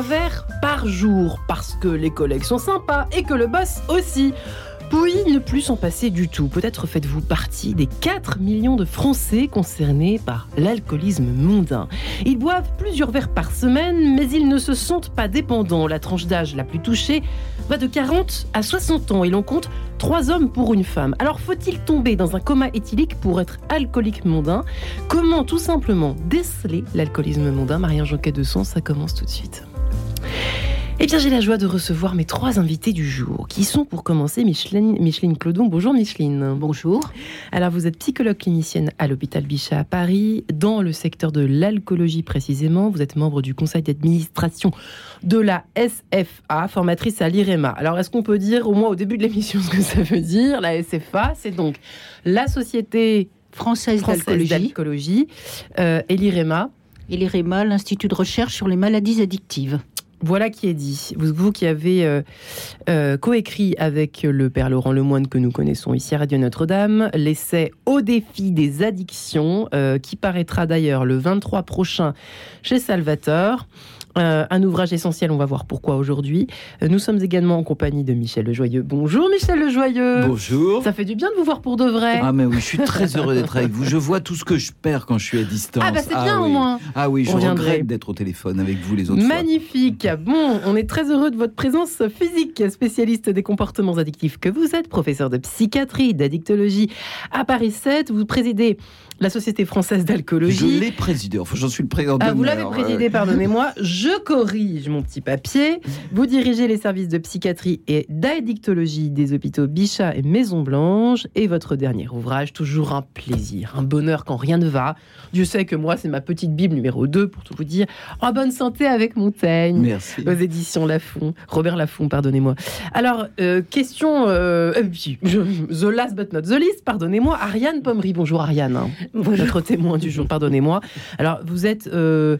trois verres par jour, parce que les collègues sont sympas et que le boss aussi. Puis ne plus s'en passer du tout. Peut-être faites-vous partie des 4 millions de Français concernés par l'alcoolisme mondain. Ils boivent plusieurs verres par semaine, mais ils ne se sentent pas dépendants. La tranche d'âge la plus touchée va de 40 à 60 ans et l'on compte 3 hommes pour une femme. Alors faut-il tomber dans un coma éthylique pour être alcoolique mondain? Comment tout simplement déceler l'alcoolisme mondain? Marianne Jonquet de Son, ça commence tout de suite. Eh bien, j'ai la joie de recevoir mes trois invités du jour, qui sont pour commencer Micheline, Micheline Clodon. Bonjour Micheline. Bonjour. Alors, vous êtes psychologue clinicienne à l'hôpital Bichat à Paris, dans le secteur de l'alcoolologie précisément. Vous êtes membre du conseil d'administration de la SFA, formatrice à l'IREMA. Alors, est-ce qu'on peut dire au moins au début de l'émission ce que ça veut dire? La SFA, c'est donc la Société française, d'alcoolologie euh, et l'IREMA? Et l'IREMA, l'Institut de recherche sur les maladies addictives. Voilà qui est dit. Vous, qui avez euh, euh, coécrit avec le père Laurent Lemoine que nous connaissons ici à Radio Notre-Dame l'essai Au défi des addictions, euh, qui paraîtra d'ailleurs le 23 prochain chez Salvateur. Euh, un ouvrage essentiel, on va voir pourquoi aujourd'hui. Euh, nous sommes également en compagnie de Michel Lejoyeux. Bonjour Michel Lejoyeux. Bonjour. Ça fait du bien de vous voir pour de vrai. Ah mais oui, je suis très heureux d'être avec vous. Je vois tout ce que je perds quand je suis à distance. Ah bah c'est bien ah au moins. Ah oui, je regrette d'être au téléphone avec vous les autres Magnifique. Bon, on est très heureux de votre présence physique, spécialiste des comportements addictifs que vous êtes, professeur de psychiatrie, d'addictologie à Paris 7. Vous présidez la Société française d'alcoolologie. Je l'ai présidé, enfin j'en suis le président. Ah, vous l'avez présidé, pardonnez-moi. Je corrige mon petit papier. Vous dirigez les services de psychiatrie et d'addictologie des hôpitaux Bichat et Maison Blanche. Et votre dernier ouvrage, toujours un plaisir, un bonheur quand rien ne va. Dieu sait que moi, c'est ma petite Bible numéro 2, pour tout vous dire. En bonne santé avec Montaigne. Merci. Aux éditions Lafont. Robert Lafont, pardonnez-moi. Alors, euh, question... Euh, the last but not the least, pardonnez-moi. Ariane Pommery. Bonjour Ariane notre témoin du jour, pardonnez-moi. Alors, vous êtes euh,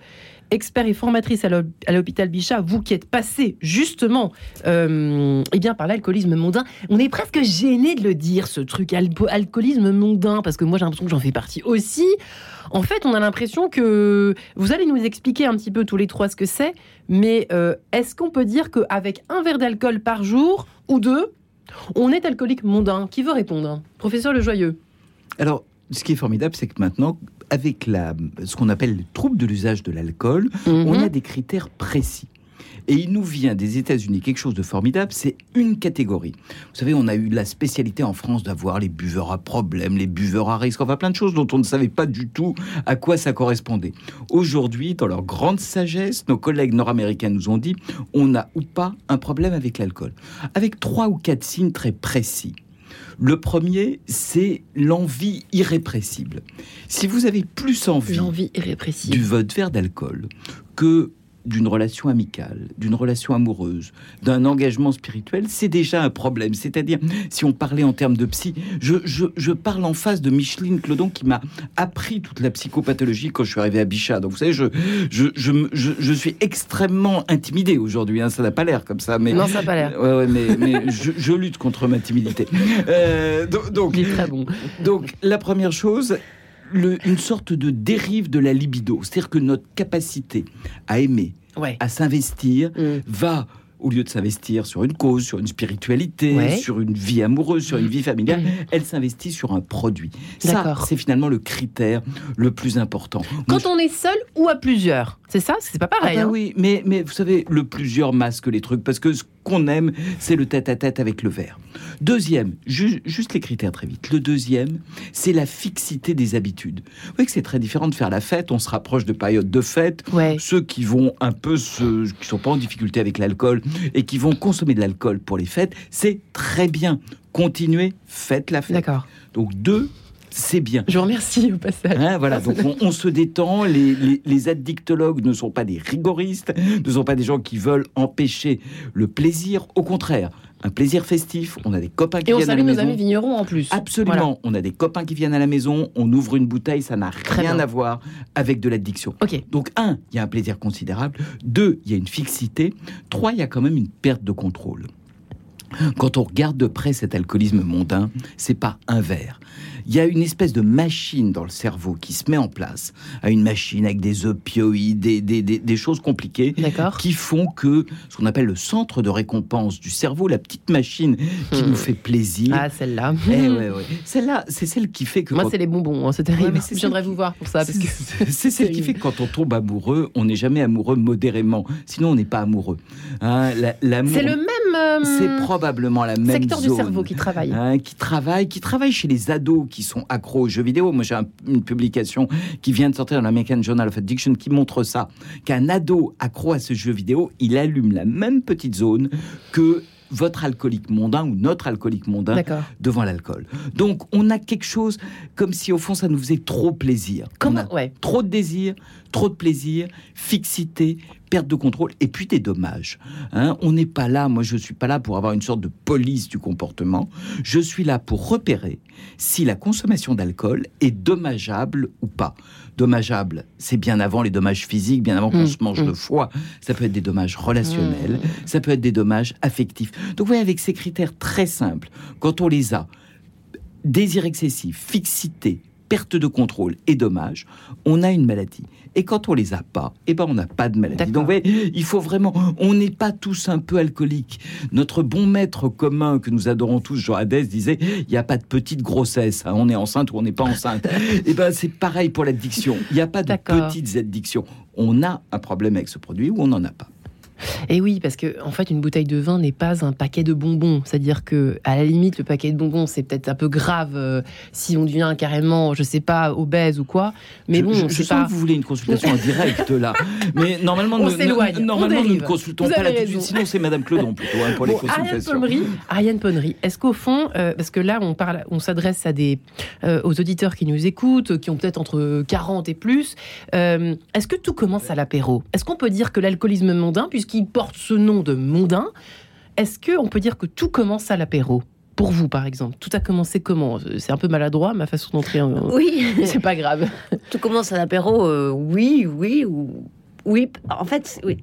expert et formatrice à l'hôpital Bichat, vous qui êtes passé justement euh, eh bien, par l'alcoolisme mondain. On est presque gêné de le dire, ce truc, alcoolisme mondain, parce que moi j'ai l'impression que j'en fais partie aussi. En fait, on a l'impression que vous allez nous expliquer un petit peu tous les trois ce que c'est, mais euh, est-ce qu'on peut dire qu'avec un verre d'alcool par jour ou deux, on est alcoolique mondain? Qui veut répondre? Professeur Le Joyeux. Alors, ce qui est formidable, c'est que maintenant, avec la, ce qu'on appelle le trouble de l'usage de l'alcool, on mhm. a des critères précis. Et il nous vient des États-Unis quelque chose de formidable, c'est une catégorie. Vous savez, on a eu la spécialité en France d'avoir les buveurs à problème, les buveurs à risque, enfin plein de choses dont on ne savait pas du tout à quoi ça correspondait. Aujourd'hui, dans leur grande sagesse, nos collègues nord-américains nous ont dit on a ou pas un problème avec l'alcool, avec trois ou quatre signes très précis. Le premier, c'est l'envie irrépressible. Si vous avez plus envie, envie irrépressible. du votre verre d'alcool que d'une relation amicale, d'une relation amoureuse, d'un engagement spirituel, c'est déjà un problème. C'est-à-dire, si on parlait en termes de psy, je, parle en face de Micheline Clodon qui m'a appris toute la psychopathologie quand je suis arrivé à Bichat. Donc, vous savez, je, je, suis extrêmement intimidé aujourd'hui. Hein. Ça n'a pas l'air comme ça. Mais, non, ça n'a pas l'air. Ouais, mais, mais je, lutte contre ma timidité. Euh, donc, Il est très bon. Donc, la première chose, une sorte de dérive de la libido. C'est-à-dire que notre capacité à aimer, à s'investir, mm. va au lieu de s'investir sur une cause, sur une spiritualité, sur une vie amoureuse, sur une vie familiale, mm. elle s'investit sur un produit. Ça, c'est finalement le critère le plus important. Quand on est seul ou à plusieurs, c'est ça? C'est pas pareil. Ah ben oui, mais, mais vous savez, le plusieurs masque les trucs, parce que qu'on aime, c'est le tête-à-tête avec le verre. Deuxième, juste les critères très vite. Le deuxième, c'est la fixité des habitudes. Vous voyez que c'est très différent de faire la fête. On se rapproche de périodes de fête. Ceux qui vont un peu, qui sont pas en difficulté avec l'alcool et qui vont consommer de l'alcool pour les fêtes, c'est très bien. Continuez, faites la fête. D'accord. Donc deux, c'est bien. Je vous remercie au passage. Hein, voilà, donc on, se détend. Les, addictologues ne sont pas des rigoristes, ne sont pas des gens qui veulent empêcher le plaisir. Au contraire, un plaisir festif. On a des copains qui viennent à la maison. Et on salue nos amis vignerons en plus. Absolument. On a des copains qui viennent à la maison. On ouvre une bouteille. Ça n'a rien à voir avec de l'addiction. Ok. Donc un, il y a un plaisir considérable. Deux, il y a une fixité. Trois, il y a quand même une perte de contrôle. Quand on regarde de près cet alcoolisme mondain, c'est pas un verre. Il y a une espèce de machine dans le cerveau qui se met en place, à une machine avec des opioïdes, des, des, des, choses compliquées, qui font que ce qu'on appelle le centre de récompense du cerveau, la petite machine qui nous hmm. fait plaisir. Ah, celle-là. Eh celle-là, c'est celle qui fait que. Moi, c'est les bonbons, hein, c'est terrible. je viendrai vous voir pour ça. C'est celle qui fait que quand on tombe amoureux, on n'est jamais amoureux modérément. Sinon, on n'est pas amoureux. Hein, c'est le même. Euh, c'est probablement la même secteur du cerveau qui travaille. Hein, qui travaille, qui travaille chez les ados qui sont accros aux jeux vidéo. Moi, j'ai une publication qui vient de sortir dans l'American Journal of Addiction qui montre ça. Qu'un ado accro à ce jeu vidéo, il allume la même petite zone que votre alcoolique mondain ou notre alcoolique mondain devant l'alcool. Donc on a quelque chose comme si au fond ça nous faisait trop plaisir. Comment Trop de désir, trop de plaisir, fixité, perte de contrôle et puis des dommages. Hein. on n'est pas là, moi je suis pas là pour avoir une sorte de police du comportement. Je suis là pour repérer si la consommation d'alcool est dommageable ou pas. Dommageable, c'est bien avant les dommages physiques, bien avant qu'on mmh, se mange le foie. Ça peut être des dommages relationnels, mmh. ça peut être des dommages affectifs. Donc vous voyez, avec ces critères très simples, quand on les a, désir excessif, fixité, perte de contrôle et dommages, on a une maladie. Et quand on les a pas, eh ben on n'a pas de maladie. Donc, il faut vraiment, on n'est pas tous un peu alcooliques. Notre bon maître commun que nous adorons tous, Jean Hadès, disait, il n'y a pas de petite grossesse. Hein. on est enceinte ou on n'est pas enceinte. et eh ben c'est pareil pour l'addiction. Il n'y a pas de petites addictions. On a un problème avec ce produit ou on n'en a pas. Et oui, parce que en fait, une bouteille de vin n'est pas un paquet de bonbons. C'est-à-dire que, à la limite, le paquet de bonbons, c'est peut-être un peu grave euh, si on devient carrément, je sais pas, obèse ou quoi. Mais bon, je, je sens que vous voulez une consultation en direct là. Mais normalement, nous, normalement, nous ne consultons pas là tout Sinon, c'est Madame Clodon plutôt hein, pour les consultations. Ariane Ponnery, est-ce qu'au fond, euh, parce que là, on parle, on s'adresse à des euh, aux auditeurs qui nous écoutent, qui ont peut-être entre 40 et plus. est-ce que tout commence à l'apéro? Est-ce qu'on peut dire que l'alcoolisme mondain, puisque qui porte ce nom de mondain, est-ce qu'on peut dire que tout commence à l'apéro? Pour vous, par exemple, tout a commencé comment? C'est un peu maladroit ma façon d'entrer. En... Oui, c'est pas grave. Tout commence à l'apéro, euh, oui, oui, oui. En fait, oui.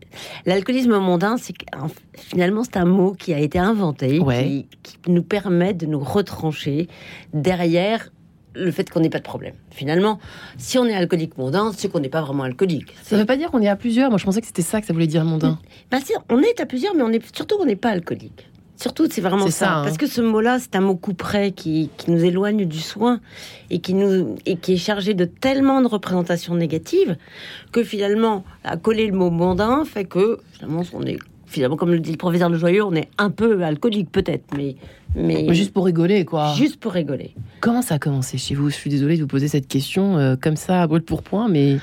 L'alcoolisme mondain, c'est finalement c'est un mot qui a été inventé, qui, qui, nous permet de nous retrancher derrière le fait qu'on n'ait pas de problème. Finalement, si on est alcoolique mondain, c'est qu'on n'est pas vraiment alcoolique. Ça ne veut pas dire qu'on est à plusieurs. Moi, je pensais que c'était ça que ça voulait dire mondain. Bah, on est à plusieurs, mais on est surtout qu'on n'est pas alcoolique. Surtout, c'est vraiment ça. Hein. Parce que ce mot-là, c'est un mot couperet qui, qui nous éloigne du soin et qui, nous, et qui est chargé de tellement de représentations négatives que finalement, à coller le mot mondain fait que finalement, on est finalement, comme le dit le professeur Le Joyeux, on est un peu alcoolique peut-être, mais, mais... Juste pour rigoler, quoi. Juste pour rigoler. Comment ça a commencé chez vous? Je suis désolée de vous poser cette question euh, comme ça, à brûle pour point, mais...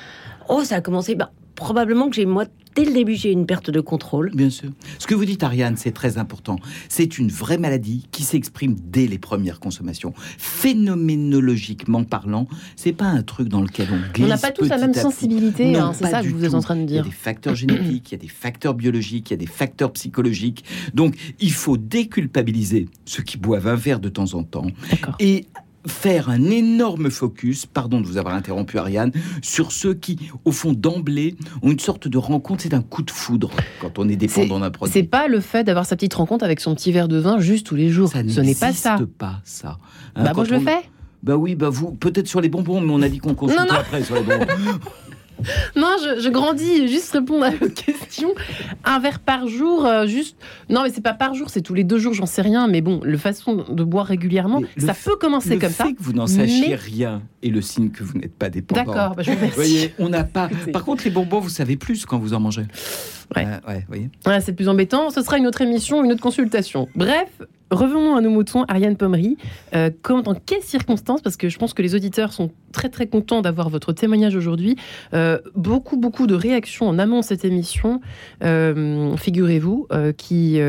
Oh, ça a commencé... Bah, probablement que j'ai moi dès le début, j'ai une perte de contrôle. Bien sûr. Ce que vous dites, Ariane, c'est très important. C'est une vraie maladie qui s'exprime dès les premières consommations. Phénoménologiquement parlant, c'est pas un truc dans lequel on glisse. On n'a pas tous la même sensibilité, hein, c'est ça que vous êtes en train de dire. Il y a des facteurs génétiques, il y a des facteurs biologiques, il y a des facteurs psychologiques. Donc, il faut déculpabiliser ceux qui boivent un verre de temps en temps. Et faire un énorme focus, pardon de vous avoir interrompu Ariane, sur ceux qui, au fond, d'emblée, ont une sorte de rencontre, c'est un coup de foudre quand on est dépendant d'un produit. C'est pas le fait d'avoir sa petite rencontre avec son petit verre de vin juste tous les jours. Ça Ce n'est pas ça. pas ça. Hein, bah moi je le fais. Bah oui, bah vous, peut-être sur les bonbons, mais on a dit qu'on consultait après sur les bonbons. non, je, grandis, juste répondre à votre question. Un verre par jour, euh, juste. Non, mais c'est pas par jour, c'est tous les deux jours, j'en sais rien. Mais bon, le façon de boire régulièrement, ça peut commencer comme ça. Le fait que vous n'en sachiez rien est le signe que vous n'êtes pas dépendant. D'accord, bah, je vous remercie. voyez, on n'a pas. Par contre, les bonbons, vous savez plus quand vous en mangez. Ouais. ouais c'est plus embêtant. Ce sera une autre émission, une autre consultation. Bref, revenons à nos moutons, Ariane Pommery. Euh, dans quelles circonstances Parce que je pense que les auditeurs sont très très contents d'avoir votre témoignage aujourd'hui. Euh, beaucoup beaucoup de réactions en amont de cette émission, euh, figurez-vous, euh, qui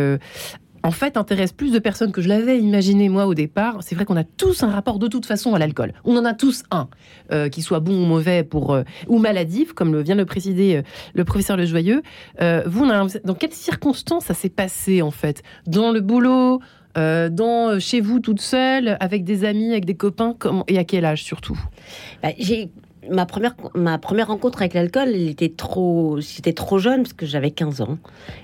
en fait intéresse plus de personnes que je l'avais imaginé moi au départ. C'est vrai qu'on a tous un rapport de toute façon à l'alcool. On en a tous un, euh, qui soit bon ou mauvais pour euh, ou maladif, comme le, vient de le préciser euh, le professeur Le Joyeux. vous, dans quelles circonstances ça s'est passé en fait? Dans le boulot, dans chez vous toute seule, avec des amis, avec des copains, comment, et à quel âge surtout? Bah, ma première, ma première rencontre avec l'alcool, elle était trop, j'étais trop jeune parce que j'avais 15 ans.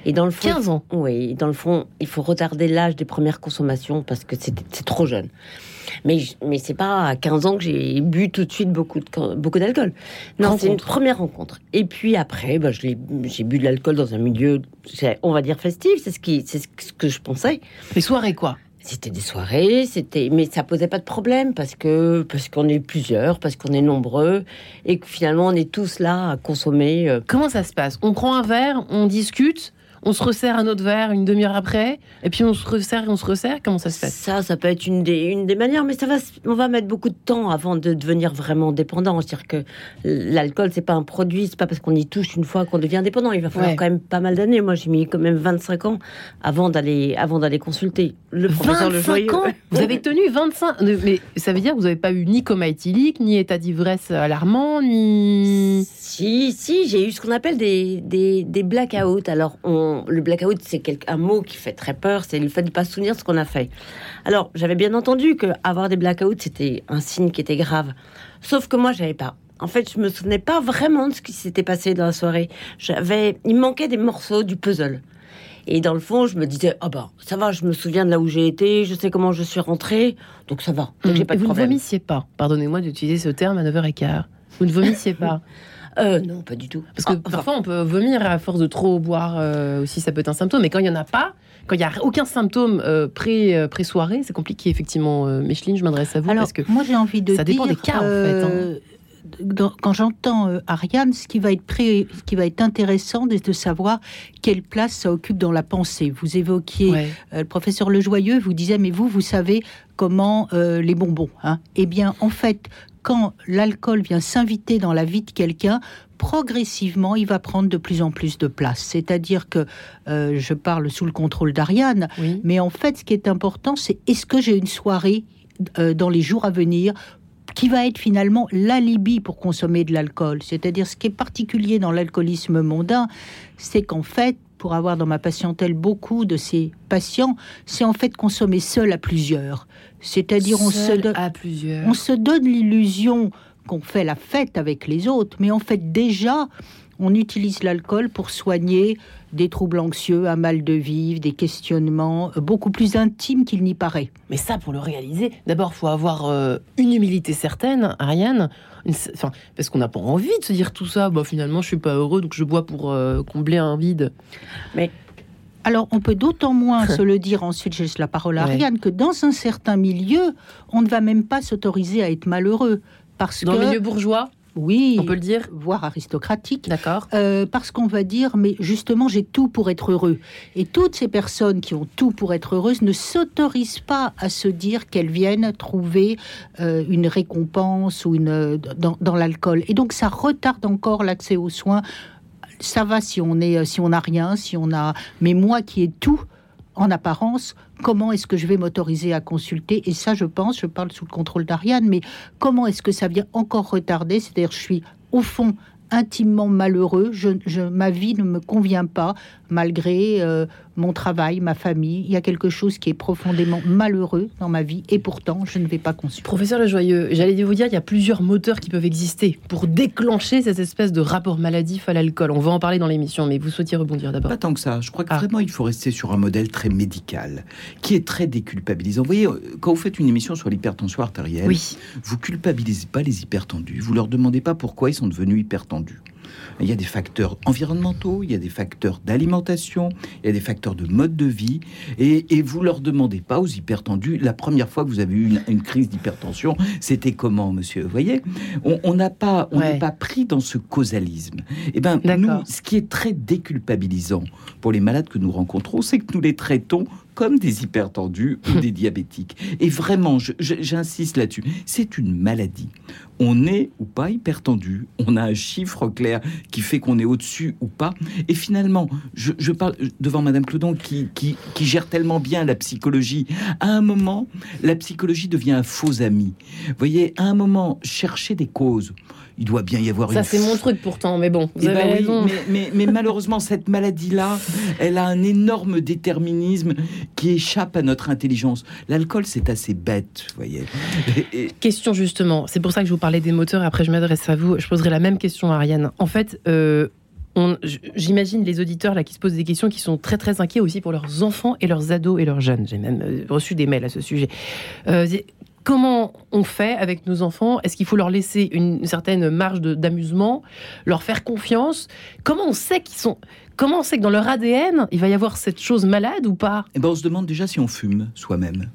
Et dans le fond, 15 ans. Oui, dans le fond, il faut retarder l'âge des premières consommations parce que c'est trop jeune. Mais, mais c'est pas à 15 ans que j'ai bu tout de suite beaucoup, de, beaucoup d'alcool. Non, c'est une première rencontre. Et puis après, bah, j'ai bu de l'alcool dans un milieu, on va dire festif, c'est ce, qui, c'est ce que je pensais. Les soirées quoi c'était des soirées, c'était, mais ça posait pas de problème parce que parce qu'on est plusieurs, parce qu'on est nombreux et que finalement on est tous là à consommer. Euh. Comment ça se passe? On prend un verre, on discute, on se resserre un autre verre une demi-heure après, et puis on se resserre et on se resserre. Comment ça se fait? Ça, ça peut être une des, une des manières, mais ça va, on va mettre beaucoup de temps avant de devenir vraiment dépendant. C'est-à-dire que l'alcool, c'est pas un produit, c'est pas parce qu'on y touche une fois qu'on devient dépendant. Il va falloir quand même pas mal d'années. Moi, j'ai mis quand même 25 ans avant d'aller, avant d'aller consulter le professeur Le Joyeux. Ans vous avez tenu 25, mais ça veut dire que vous n'avez pas eu ni coma éthylique, ni état d'ivresse alarmant, ni. Si, si, j'ai eu ce qu'on appelle des, des, des blackouts. Alors, on le blackout, c'est un mot qui fait très peur, c'est le fait de ne pas se souvenir de ce qu'on a fait. Alors, j'avais bien entendu que avoir des blackouts, c'était un signe qui était grave. Sauf que moi, j'avais pas. En fait, je me souvenais pas vraiment de ce qui s'était passé dans la soirée. J'avais, il manquait des morceaux du puzzle. Et dans le fond, je me disais, ah bah, ça va, je me souviens de là où j'ai été, je sais comment je suis rentrée, donc ça va. Donc j'ai pas de vous ne vomissiez pas, pardonnez-moi d'utiliser ce terme à 9h15. Vous ne vomissiez pas euh, non, pas du tout. Parce que ah, parfois, on peut vomir à force de trop boire euh, aussi, ça peut être un symptôme. Mais quand il n'y en a pas, quand il n'y a aucun symptôme euh, pré, soirée c'est compliqué, effectivement. Micheline, je m'adresse à vous. Alors, parce que moi, j'ai envie de Ça dépend des cas, en fait. Hein. quand j'entends Ariane, ce qui va être ce qui va être intéressant, c'est de savoir quelle place ça occupe dans la pensée. Vous évoquiez le professeur Lejoyeux, vous disait mais vous, vous savez comment les bonbons. Hein eh bien, en fait, quand l'alcool vient s'inviter dans la vie de quelqu'un, progressivement, il va prendre de plus en plus de place. C'est-à-dire que euh, je parle sous le contrôle d'Ariane, mais en fait, ce qui est important, c'est est-ce que j'ai une soirée euh, dans les jours à venir qui va être finalement l'alibi pour consommer de l'alcool? C'est-à-dire ce qui est particulier dans l'alcoolisme mondain, c'est qu'en fait, pour avoir dans ma patientèle beaucoup de ces patients, c'est en fait consommer seul à plusieurs. C'est-à-dire on se donne à plusieurs. On se donne l'illusion qu'on fait la fête avec les autres, mais en fait déjà on utilise l'alcool pour soigner des troubles anxieux, un mal de vivre, des questionnements euh, beaucoup plus intimes qu'il n'y paraît. Mais ça, pour le réaliser, d'abord, il faut avoir euh, une humilité certaine, Ariane. Enfin, parce qu'on n'a pas envie de se dire tout ça. Bah, finalement, je suis pas heureux, donc je bois pour euh, combler un vide. Mais alors, on peut d'autant moins se le dire, ensuite je laisse la parole à Ariane, que dans un certain milieu, on ne va même pas s'autoriser à être malheureux. Parce dans le milieu bourgeois oui, on peut le dire, voire aristocratique. D'accord. Euh, parce qu'on va dire, mais justement, j'ai tout pour être heureux. Et toutes ces personnes qui ont tout pour être heureuses ne s'autorisent pas à se dire qu'elles viennent trouver euh, une récompense ou une dans, dans l'alcool. Et donc, ça retarde encore l'accès aux soins. Ça va si on est, si on n'a rien, si on a. Mais moi qui ai tout, en apparence, comment est-ce que je vais m'autoriser à consulter? Et ça, je pense, je parle sous le contrôle d'Ariane, mais comment est-ce que ça vient encore retarder? C'est-à-dire, je suis au fond intimement malheureux, je, ma vie ne me convient pas, malgré euh, mon travail, ma famille. Il y a quelque chose qui est profondément malheureux dans ma vie et pourtant je ne vais pas consulter. Professeur Lejoyeux, j'allais vous dire, il y a plusieurs moteurs qui peuvent exister pour déclencher cette espèce de rapport maladif à l'alcool. On va en parler dans l'émission, mais vous souhaitiez rebondir d'abord. Pas tant que ça. Je crois que ah. vraiment il faut rester sur un modèle très médical, qui est très déculpabilisant. Vous voyez, quand vous faites une émission sur l'hypertension artérielle, oui. vous culpabilisez pas les hypertendus. Vous leur demandez pas pourquoi ils sont devenus hypertendus. Il y a des facteurs environnementaux, il y a des facteurs d'alimentation, il y a des facteurs de mode de vie. Et, et vous leur demandez pas aux hypertendus, la première fois que vous avez eu une, crise d'hypertension, c'était comment, monsieur Vous voyez? On n'a pas, on n'est pas pris dans ce causalisme. Et eh ben, nous, ce qui est très déculpabilisant pour les malades que nous rencontrons, c'est que nous les traitons comme des hypertendus ou des diabétiques. Et vraiment, j'insiste là-dessus, c'est une maladie. On est ou pas hypertendu, on a un chiffre clair qui fait qu'on est au-dessus ou pas. Et finalement, je, parle devant Madame Clodon qui, qui, qui, gère tellement bien la psychologie. À un moment, la psychologie devient un faux ami. Vous voyez, à un moment, chercher des causes il doit bien y avoir ça c'est mon truc pourtant mais bon vous eh avez ben raison. mais, mais, malheureusement cette maladie là elle a un énorme déterminisme qui échappe à notre intelligence. L'alcool c'est assez bête vous voyez. Question justement. C'est pour ça que je vous parlais des moteurs après je m'adresse à vous. Je poserai la même question à Ariane. En fait euh, J'imagine les auditeurs là qui se posent des questions qui sont très très inquiets aussi pour leurs enfants et leurs ados et leurs jeunes. J'ai même euh, reçu des mails à ce sujet. Euh, comment on fait avec nos enfants? Est-ce qu'il faut leur laisser une certaine marge d'amusement, leur faire confiance? Comment on sait qu'ils sont Comment on sait que dans leur ADN, il va y avoir cette chose malade ou pas? Eh ben, on se demande déjà si on fume soi-même.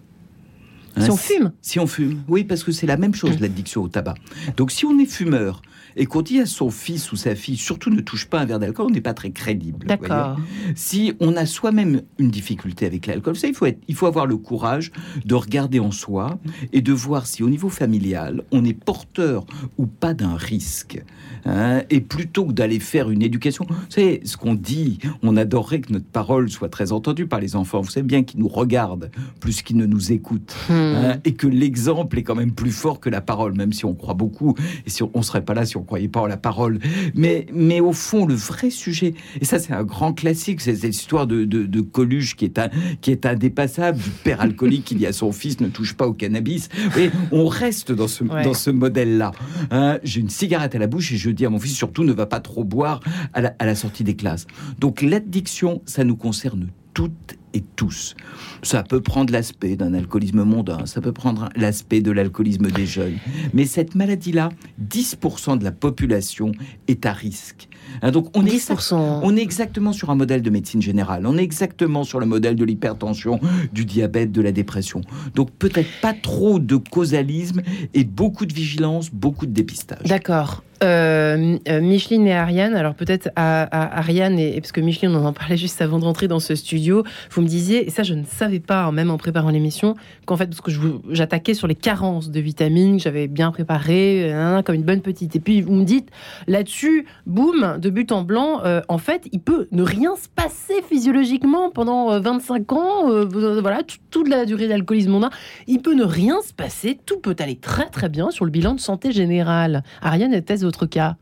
si on hein, fume? Si on fume, oui, parce que c'est la même chose l'addiction au tabac. Donc si on est fumeur et qu'on dit à son fils ou sa fille, surtout ne touche pas un verre d'alcool, on n'est pas très crédible. D'accord. Si on a soi-même une difficulté avec l'alcool, il faut, être, il faut avoir le courage de regarder en soi et de voir si au niveau familial, on est porteur ou pas d'un risque. Hein. et plutôt que d'aller faire une éducation, vous savez, ce qu'on dit, on adorerait que notre parole soit très entendue par les enfants. Vous savez bien qu'ils nous regardent plus qu'ils ne nous écoutent. Hmm. Hein, et que l'exemple est quand même plus fort que la parole, même si on croit beaucoup. Et si on ne serait pas là si on croyez pas en la parole. Mais, mais au fond, le vrai sujet, et ça c'est un grand classique, c'est cette histoire de, de, Coluche qui est, un, qui est indépassable, du père alcoolique qui dit à son fils ne touche pas au cannabis. Et on reste dans ce, dans ce modèle-là. Hein, j'ai une cigarette à la bouche et je dis à mon fils surtout ne va pas trop boire à la, à la sortie des classes. Donc l'addiction, ça nous concerne toutes et tous. Ça peut prendre l'aspect d'un alcoolisme mondain, ça peut prendre l'aspect de l'alcoolisme des jeunes. Mais cette maladie-là, 10% de la population est à risque. Hein, donc on est, on est exactement sur un modèle de médecine générale, on est exactement sur le modèle de l'hypertension, du diabète, de la dépression. Donc peut-être pas trop de causalisme et beaucoup de vigilance, beaucoup de dépistage. D'accord. Euh, euh, Micheline et Ariane, alors peut-être à, Ariane, et, parce que Micheline, on en parlait juste avant de rentrer dans ce studio, vous me disiez, et ça je ne savais pas, hein, même en préparant l'émission, qu'en fait, parce que j'attaquais sur les carences de vitamines, j'avais bien préparé, hein, comme une bonne petite. Et puis vous me dites, là-dessus, boum, de but en blanc, euh, en fait, il peut ne rien se passer physiologiquement pendant 25 ans, voilà, toute la durée d'alcoolisme mondain, il peut ne rien se passer, tout peut aller très très bien sur le bilan de santé générale. Ariane était votre cas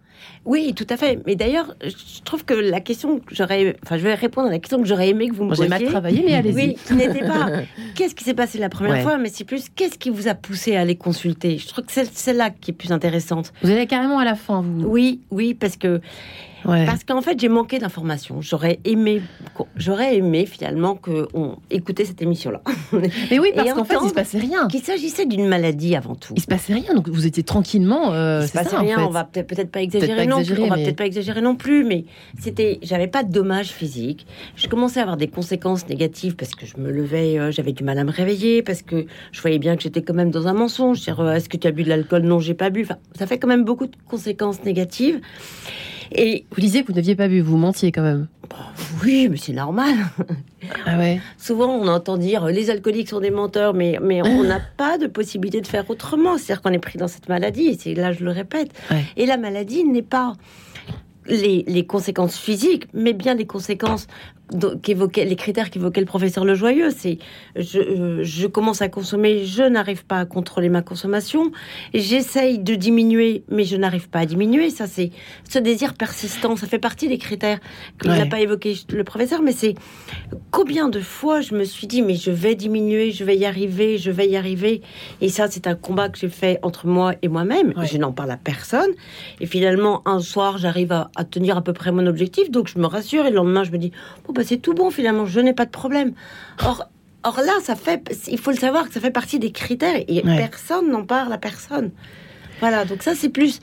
oui, tout à fait. Mais d'ailleurs, je trouve que la question que j'aurais, enfin, je vais répondre à la question que j'aurais aimé que vous me posiez. J'ai mal travaillé, mais allez-y. Oui, qui n'était pas qu'est-ce qui s'est passé la première fois, mais c'est plus qu'est-ce qui vous a poussé à aller consulter? Je trouve que c'est celle-là qui est plus intéressante. Vous allez carrément à la fin, vous. Oui, oui, parce que parce qu'en fait, j'ai manqué d'informations. J'aurais aimé, j'aurais aimé finalement qu'on écoutait cette émission-là. Mais oui, parce qu'en fait, il se passait rien. Qu'il s'agissait d'une maladie avant tout. Il se passait rien, donc vous étiez tranquillement. Euh, il se passait rien. On va peut-être pas exagérer non plus. On va peut-être pas exagérer non plus, mais c'était, j'avais pas de dommages physiques. Je commençais à avoir des conséquences négatives parce que je me levais, euh, j'avais du mal à me réveiller, parce que je voyais bien que j'étais quand même dans un mensonge. Euh, est-ce que tu as bu de l'alcool? Non, j'ai pas bu. Enfin, ça fait quand même beaucoup de conséquences négatives. Et vous disiez que vous n'aviez pas vu, vous mentiez quand même. Bah, oui, mais c'est normal. Ah ouais. Souvent, on entend dire les alcooliques sont des menteurs, mais, mais on n'a pas de possibilité de faire autrement. C'est-à-dire qu'on est pris dans cette maladie, et là je le répète. Et la maladie n'est pas les, les, conséquences physiques, mais bien les conséquences qu'évoquait les critères qu'évoquait le professeur Lejoyeux, c'est je, je, commence à consommer, je n'arrive pas à contrôler ma consommation, j'essaye de diminuer, mais je n'arrive pas à diminuer. Ça, c'est ce désir persistant, ça fait partie des critères que n'a pas évoqué le professeur, mais c'est combien de fois je me suis dit, mais je vais diminuer, je vais y arriver, je vais y arriver. Et ça, c'est un combat que j'ai fait entre moi et moi-même. Je n'en parle à personne. Et finalement, un soir, j'arrive à, à, tenir à peu près mon objectif, donc je me rassure, et le lendemain, je me dis, bah, c'est tout bon finalement, je n'ai pas de problème. Or, or là, ça fait, il faut le savoir que ça fait partie des critères et personne n'en parle à personne. Voilà, donc ça c'est plus,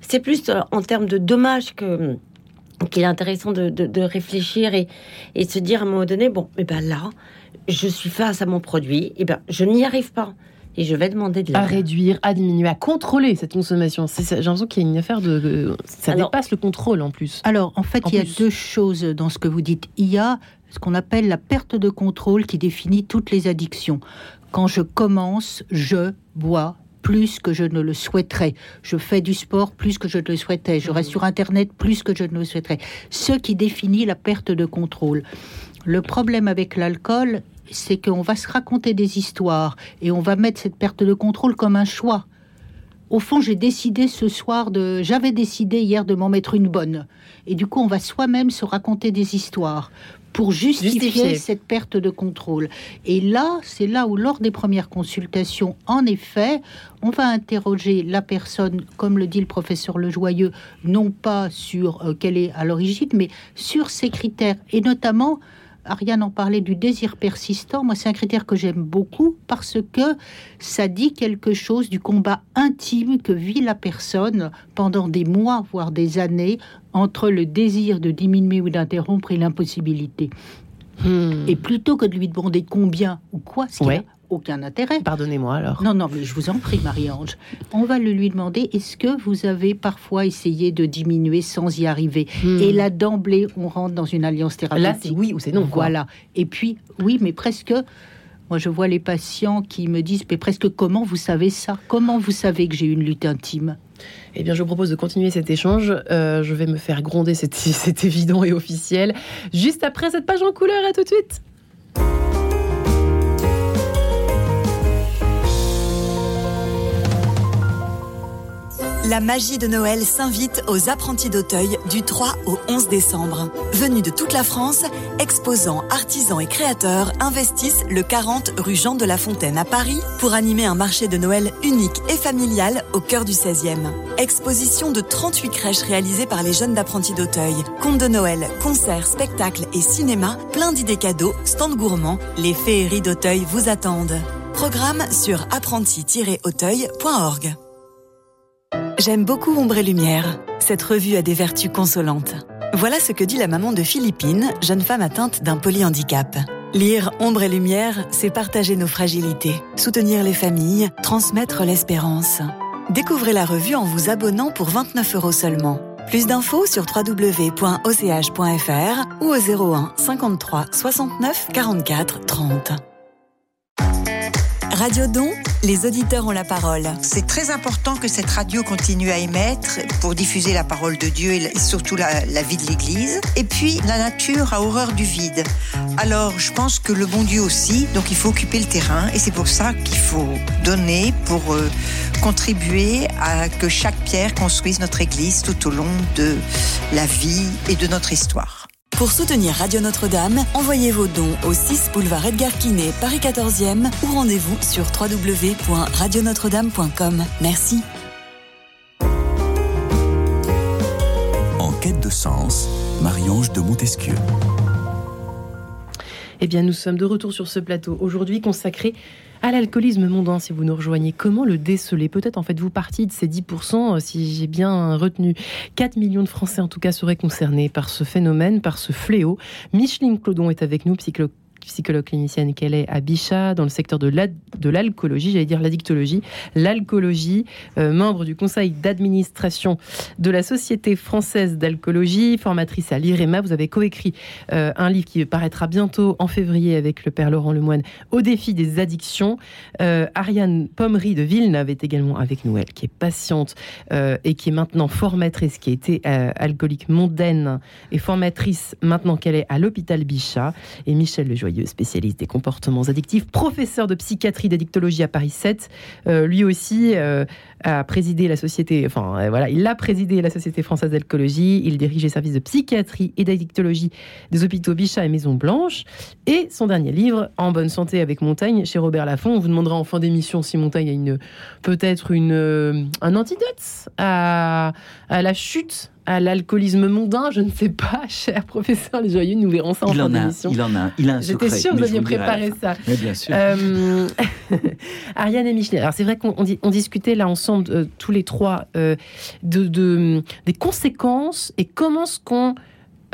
c'est plus euh, en termes de dommages que qu'il est intéressant de, de, réfléchir et, et se dire à un moment donné, bon, mais ben là, je suis face à mon produit, et ben je n'y arrive pas et je vais demander de À réduire, à diminuer, à contrôler cette consommation. J'ai l'impression qu'il y a une affaire de. Ça dépasse le contrôle en plus. Alors, en fait, il y a deux choses dans ce que vous dites. Il y a ce qu'on appelle la perte de contrôle qui définit toutes les addictions. Quand je commence, je bois plus que je ne le souhaiterais. Je fais du sport plus que je ne le souhaiterais. Je reste mmh. sur Internet plus que je ne le souhaiterais. Ce qui définit la perte de contrôle. Le problème avec l'alcool, c'est qu'on va se raconter des histoires et on va mettre cette perte de contrôle comme un choix au fond, j'ai décidé ce soir de, j'avais décidé hier de m'en mettre une bonne. Et du coup, on va soi-même se raconter des histoires pour justifier, cette perte de contrôle. Et là, c'est là où, lors des premières consultations, en effet, on va interroger la personne, comme le dit le professeur Lejoyeux, non pas sur euh, quelle est à l'origine, mais sur ses critères, et notamment Ariane en parlait du désir persistant. Moi, c'est un critère que j'aime beaucoup parce que ça dit quelque chose du combat intime que vit la personne pendant des mois, voire des années, entre le désir de diminuer ou d'interrompre et l'impossibilité. Hmm. Et plutôt que de lui demander combien ou quoi, ce aucun intérêt. Pardonnez-moi alors. Non, non, mais je vous en prie, Marie-Ange. On va le lui demander est-ce que vous avez parfois essayé de diminuer sans y arriver hmm. Et là, d'emblée, on rentre dans une alliance thérapeutique. Là, c'est oui ou c'est non. Voilà. Et puis, oui, mais presque. Moi, je vois les patients qui me disent mais presque comment vous savez ça? Comment vous savez que j'ai une lutte intime? Eh bien, je vous propose de continuer cet échange. Euh, je vais me faire gronder, c'est évident et officiel. Juste après cette page en couleur, à tout de suite. La magie de Noël s'invite aux apprentis d'Auteuil du 3 au 11 décembre. Venus de toute la France, exposants, artisans et créateurs investissent le 40 rue Jean de la Fontaine à Paris pour animer un marché de Noël unique et familial au cœur du 16e. Exposition de 38 crèches réalisées par les jeunes d'apprentis d'Auteuil. Contes de Noël, concerts, spectacles et cinéma, plein d'idées cadeaux, stands gourmands, les féeries d'Auteuil vous attendent. Programme sur apprenti-auteuil.org. J'aime beaucoup Ombre et Lumière. Cette revue a des vertus consolantes. Voilà ce que dit la maman de Philippine, jeune femme atteinte d'un polyhandicap. Lire Ombre et Lumière, c'est partager nos fragilités, soutenir les familles, transmettre l'espérance. Découvrez la revue en vous abonnant pour 29 euros seulement. Plus d'infos sur www.och.fr ou au 01 53 69 44 30. Radio Don, les auditeurs ont la parole. C'est très important que cette radio continue à émettre pour diffuser la parole de Dieu et surtout la, vie de l'Église. Et puis, la nature a horreur du vide. Alors, je pense que le bon Dieu aussi, donc il faut occuper le terrain et c'est pour ça qu'il faut donner pour euh, contribuer à que chaque pierre construise notre Église tout au long de la vie et de notre histoire. Pour soutenir Radio Notre-Dame, envoyez vos dons au 6 boulevard Edgar Quinet, Paris 14e ou rendez-vous sur www.radionotre-dame.com. Merci. En quête de sens, Marie-Ange de Montesquieu. Eh bien, nous sommes de retour sur ce plateau aujourd'hui consacré à l'alcoolisme mondain, si vous nous rejoignez, comment le déceler? Peut-être en faites-vous partie de ces 10%, euh, si j'ai bien retenu. 4 millions de Français en tout cas seraient concernés par ce phénomène, par ce fléau. Micheline Clodon est avec nous, psychologue psychologue clinicienne qu'elle est à Bichat, dans le secteur de l'alcoolologie, j'allais dire l'addictologie, l'alcoolologie, euh, membre du conseil d'administration de la Société française d'alcoolologie, formatrice à l'IREMA. Vous avez coécrit euh, un livre qui paraîtra bientôt en février avec le père Laurent Lemoine, Au défi des addictions. Euh, Ariane Pommery de Villeneuve est également avec nous, elle qui est patiente et qui est maintenant formatrice, qui a été alcoolique mondaine et formatrice maintenant qu'elle est à l'hôpital Bichat. Et Michel Lejoy spécialiste des comportements addictifs, professeur de psychiatrie d'addictologie à Paris 7. Euh, lui aussi euh, a présidé la société, enfin euh, voilà, il a présidé la Société française d'alcoolologie, il dirige les services de psychiatrie et d'addictologie des hôpitaux Bichat et Maison Blanche. Et son dernier livre, En bonne santé avec Montagne, chez Robert Laffont. On vous demandera en fin d'émission si Montagne a une peut-être une un antidote à, à la chute à l'alcoolisme mondain, je ne sais pas, cher professeur Les Joyeux, nous verrons ça en fin d'émission. Il en a, il a un J'étais sûre que vous aviez préparé ça. Mais bien sûr. Euh, Ariane et Micheline, alors c'est vrai qu'on on, discutait là ensemble, euh, tous les trois, euh, de, de, des conséquences et comment ce qu'on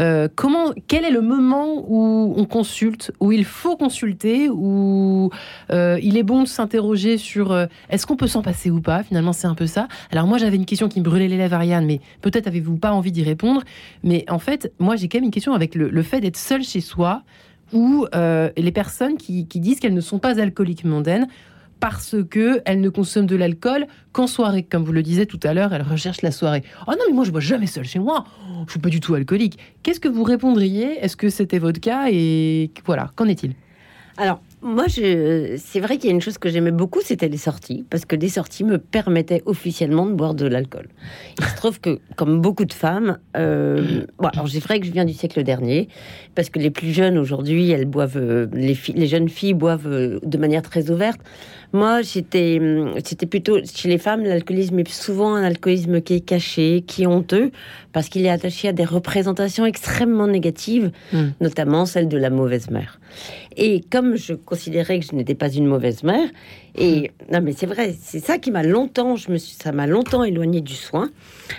euh, comment, quel est le moment où on consulte, où il faut consulter, où euh, il est bon de s'interroger sur euh, est-ce qu'on peut s'en passer ou pas? Finalement, c'est un peu ça. Alors moi, j'avais une question qui me brûlait les lèvres, Ariane, mais peut-être avez-vous pas envie d'y répondre. Mais en fait, moi, j'ai quand même une question avec le, fait d'être seul chez soi, ou les personnes qui, qui disent qu'elles ne sont pas alcooliques mondaines parce que elle ne consomme de l'alcool qu'en soirée. Comme vous le disiez tout à l'heure, elle recherche la soirée. Oh non, mais moi je bois jamais seul chez moi. Je suis pas du tout alcoolique. Qu'est-ce que vous répondriez? Est-ce que c'était votre cas? Et voilà, qu'en est-il? Alors, moi, c'est vrai qu'il y a une chose que j'aimais beaucoup, c'était les sorties, parce que des sorties me permettaient officiellement de boire de l'alcool. Il se trouve que, comme beaucoup de femmes, euh, alors c'est vrai que je viens du siècle dernier, parce que les plus jeunes aujourd'hui, elles boivent, euh, les, les jeunes filles boivent euh, de manière très ouverte. Moi, c'était, c'était plutôt chez les femmes, l'alcoolisme est souvent un alcoolisme qui est caché, qui est honteux, parce qu'il est attaché à des représentations extrêmement négatives, hmm. notamment celle de la mauvaise mère. Et comme je considérais que je n'étais pas une mauvaise mère, et hmm. non mais c'est vrai, c'est ça qui m'a longtemps, je me suis, ça m'a longtemps éloignée du soin,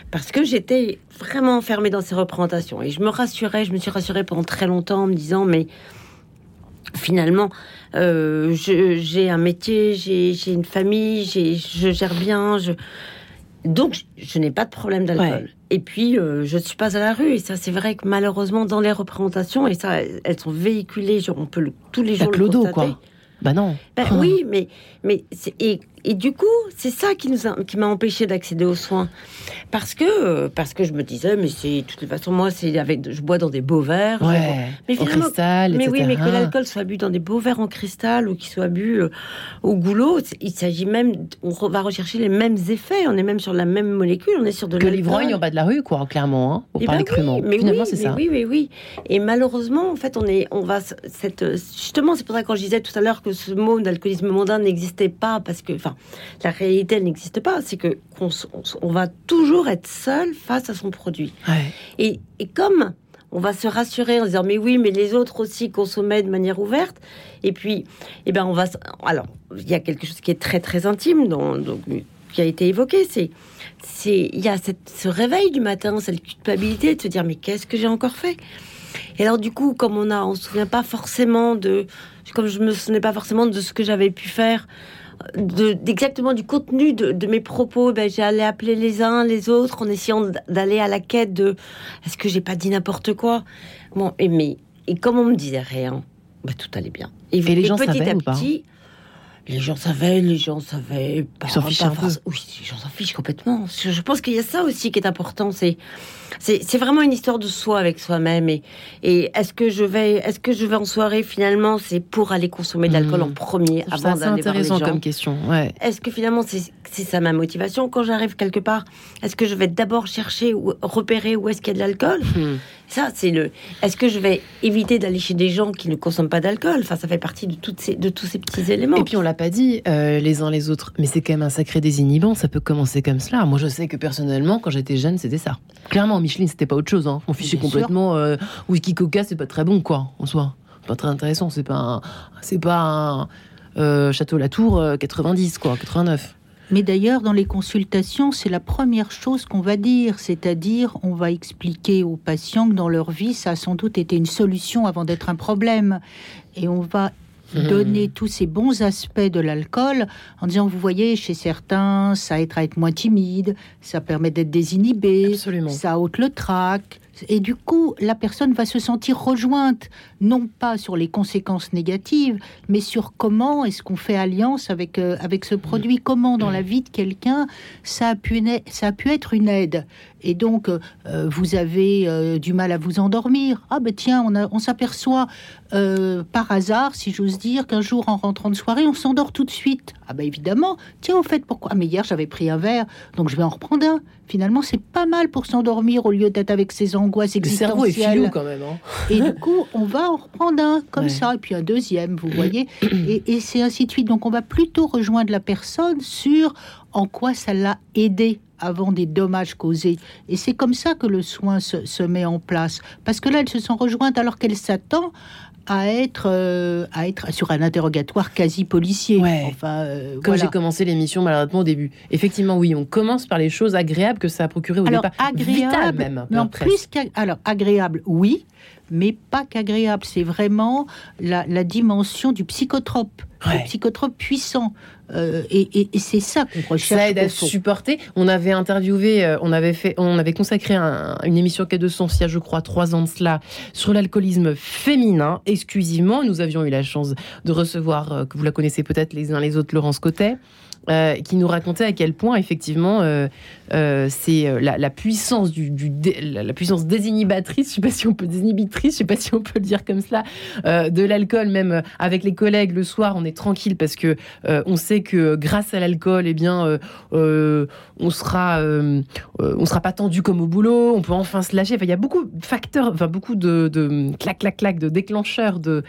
parce que j'étais vraiment enfermée dans ces représentations. Et je me rassurais, je me suis rassurée pendant très longtemps en me disant, mais finalement, euh, j'ai un métier, j'ai une famille, je gère bien, je... donc je, n'ai pas de problème d'alcool. Et puis, euh, je ne suis pas à la rue. Et ça, c'est vrai que malheureusement, dans les représentations, et ça, elles sont véhiculées, on peut le, tous les jours le constater. quoi. Bah non. Ben oui, mais, mais et, et du coup, c'est ça qui nous qui m'a empêché d'accéder aux soins, parce que parce que je me disais, mais c'est de toute façon moi c'est avec je bois dans des beaux verres, mais en cristal, mais oui, mais que l'alcool soit bu dans des beaux verres en cristal ou qu'il soit bu euh, au goulot, il s'agit même, on va rechercher les mêmes effets, on est même sur la même molécule, on est sur de que l'ivrogne en bas de la rue, quoi, clairement, hein, pour eh parler ben crûment. Mais Finalement, c'est ça. Oui, oui, oui. Et malheureusement, en fait, on est, on va cette justement, c'est pour ça que quand je disais tout à l'heure que ce mot d'alcoolisme mondain n'existait pas parce que, enfin, la réalité elle n'existe pas. C'est que on, va toujours être seul face à son produit. Et, comme on va se rassurer en disant mais oui, mais les autres aussi consommaient de manière ouverte. Et puis, eh ben on va. Alors, il y a quelque chose qui est très très intime, donc, qui a été évoqué. C'est c'est il y a cette, ce réveil du matin, cette culpabilité de se dire mais qu'est-ce que j'ai encore fait? Et alors du coup, comme on a, on se souvient pas forcément de, comme je me souvenais pas forcément de ce que j'avais pu faire, d'exactement du contenu de, mes propos, ben, j'allais appeler les uns les autres en essayant d'aller à la quête de est-ce que j'ai pas dit n'importe quoi? Bon, et mais et comme on me disait rien, ben, tout allait bien. Et, les gens petit à petit, les gens savaient, les gens savaient. Ils s'en fichent un peu. Oui, les gens s'en fichent complètement. Je pense qu'il y a ça aussi qui est important. C'est, c'est, vraiment une histoire de soi avec soi-même. Et, et est-ce que je vais, est-ce que je vais en soirée finalement, c'est pour aller consommer de l'alcool en hmm. premier avant d'aller voir les gens. intéressant comme question. Ouais. Est-ce que finalement c'est, c'est ça ma motivation quand j'arrive quelque part Est-ce que je vais d'abord chercher ou repérer où est-ce qu'il y a de l'alcool? Hmm. Ça, c'est le. Est-ce que je vais éviter d'aller chez des gens qui ne consomment pas d'alcool? Enfin, ça fait partie de toutes ces, de tous ces petits éléments. Et puis on l'a pas dit euh, les uns les autres, mais c'est quand même un sacré désinhibant. Ça peut commencer comme cela. Moi, je sais que personnellement, quand j'étais jeune, c'était ça. Clairement, Micheline, c'était pas autre chose. Hein. On fichait complètement. Euh, whisky Coca, c'est pas très bon, quoi, en soi. Pas très intéressant. C'est pas, c'est pas un euh, Château Latour 90, quoi, 89. Mais d'ailleurs, dans les consultations, c'est la première chose qu'on va dire, c'est-à-dire on va expliquer aux patients que dans leur vie, ça a sans doute été une solution avant d'être un problème. Et on va mmh. donner tous ces bons aspects de l'alcool en disant, vous voyez, chez certains, ça aide à être moins timide, ça permet d'être désinhibé, ça ôte le trac, et du coup, la personne va se sentir rejointe, non pas sur les conséquences négatives, mais sur comment est-ce qu'on fait alliance avec, euh, avec ce produit, comment dans la vie de quelqu'un ça, a pu, ça a pu être une aide. Et donc, euh, vous avez euh, du mal à vous endormir. Ah ben tiens, on, on s'aperçoit par hasard, si j'ose dire, qu'un jour en rentrant de soirée, on s'endort tout de suite. Ah ben évidemment, tiens, en fait, pourquoi? Ah, Mais hier, j'avais pris un verre, donc je vais en reprendre un. Finalement, c'est pas mal pour s'endormir au lieu d'être avec ses angoisses existentielles. Le cerveau est filou quand même. Hein. Et du coup, on va en reprendre un comme ça, et puis un deuxième, vous voyez. Et, et c'est ainsi de suite. Donc, on va plutôt rejoindre la personne sur en quoi ça l'a aidé avant des dommages causés. Et c'est comme ça que le soin se, se, met en place. Parce que là, elles se sont rejointes alors qu'elles s'attendent à être, euh, à être sur un interrogatoire quasi policier. Enfin, euh, Comme j'ai commencé l'émission malheureusement au début. Effectivement, oui, on commence par les choses agréables que ça a procuré au alors, départ. Agréable, même. Non, plus alors agréable, oui, mais pas qu'agréable. C'est vraiment la, la, dimension du psychotrope, le psychotrope puissant. Euh, et, c'est ça qu'on recherche. Ça aide à supporter. On avait interviewé, euh, on avait fait, on avait consacré une émission quai de Sens il y a, je crois, trois ans de cela, sur l'alcoolisme féminin exclusivement. Nous avions eu la chance de recevoir, euh, que vous la connaissez peut-être les uns les autres, Laurence Cotet. Qui nous racontait à quel point effectivement c'est la, puissance du, la, puissance désinhibatrice, je sais pas si on peut désinhiber consommatrice, je sais pas si on peut le dire comme cela, euh, de l'alcool, même avec les collègues le soir, on est tranquille parce que on sait que grâce à l'alcool, eh bien, on sera, on sera pas tendu comme au boulot, on peut enfin se lâcher. Il y a beaucoup de facteurs, enfin beaucoup de, de clac, clac, clac, de déclencheurs de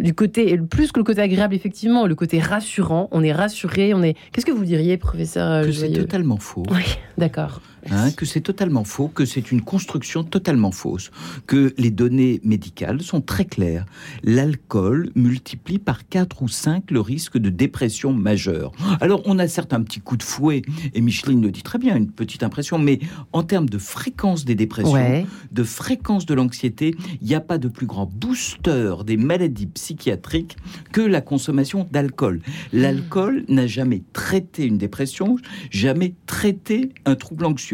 du côté, plus que le côté agréable, effectivement, le côté rassurant. On est rassuré, on est. Qu'est-ce que vous diriez, professeur Que c'est totalement faux. Oui, d'accord. Hein, que c'est totalement faux, que c'est une construction totalement fausse, que les données médicales sont très claires. L'alcool multiplie par 4 ou 5 le risque de dépression majeure. Alors on a certes un petit coup de fouet, et Micheline le dit très bien, une petite impression, mais en termes de fréquence des dépressions, de fréquence de l'anxiété, il n'y a pas de plus grand booster des maladies psychiatriques que la consommation d'alcool. L'alcool n'a jamais traité une dépression, jamais traité un trouble anxieux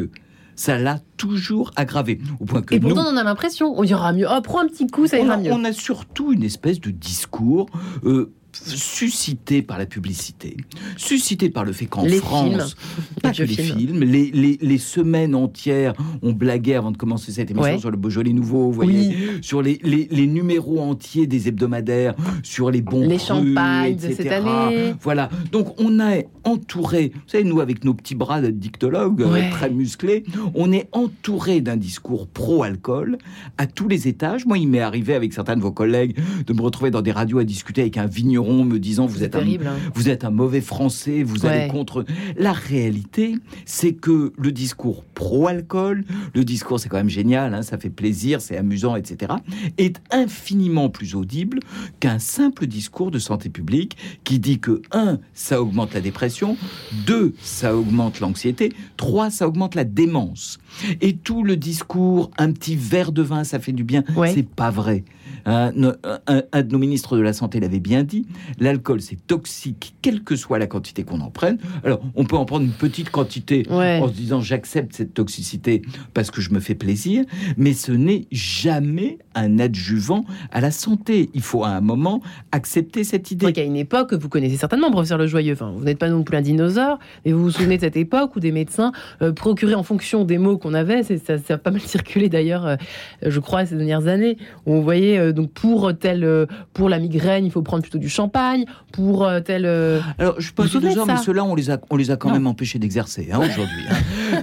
ça l'a toujours aggravé. Au point que et pourtant, on a l'impression, on ira mieux. Oh, prends un petit coup, ça ira mieux. On a surtout une espèce de discours euh, suscité par la publicité, suscité par le fait qu'en France, pas que les films, les, semaines entières, on blaguait avant de commencer cette émission sur le Beaujolais nouveau, vous voyez, sur les, numéros entiers des hebdomadaires, sur les bons les champagnes de cette année. Voilà. Donc on a entouré, vous savez, nous avec nos petits bras de dictologues euh, très musclés, on est entouré d'un discours pro-alcool à tous les étages. Moi, il m'est arrivé avec certains de vos collègues de me retrouver dans des radios à discuter avec un vigneron me disant vous êtes, un, hein. vous êtes un mauvais Français, vous allez contre. La réalité, c'est que le discours pro-alcool, le discours c'est quand même génial, hein, ça fait plaisir, c'est amusant, etc., est infiniment plus audible qu'un simple discours de santé publique qui dit que un, ça augmente la dépression, deux, ça augmente l'anxiété, trois, ça augmente la démence. Et tout le discours, un petit verre de vin, ça fait du bien, c'est pas vrai. Un, un, de nos ministres de la Santé l'avait bien dit, l'alcool c'est toxique, quelle que soit la quantité qu'on en prenne. Alors, on peut en prendre une petite quantité en se disant j'accepte cette toxicité parce que je me fais plaisir, mais ce n'est jamais un adjuvant à la santé. Il faut à un moment accepter cette idée. Y a une époque, vous connaissez certainement, professeur Le Joyeux, enfin, vous n'êtes pas non plus un dinosaure, mais vous vous souvenez de cette époque où des médecins euh, procuraient en fonction des mots qu'on avait, ça, ça, a pas mal circulé d'ailleurs, euh, je crois, ces dernières années, où on voyait euh, donc pour tel, euh, pour la migraine, il faut prendre plutôt du champagne. Pour tel. Alors je pense que mais ceux-là, on les a, on les a quand même empêchés d'exercer hein, aujourd'hui. Hein.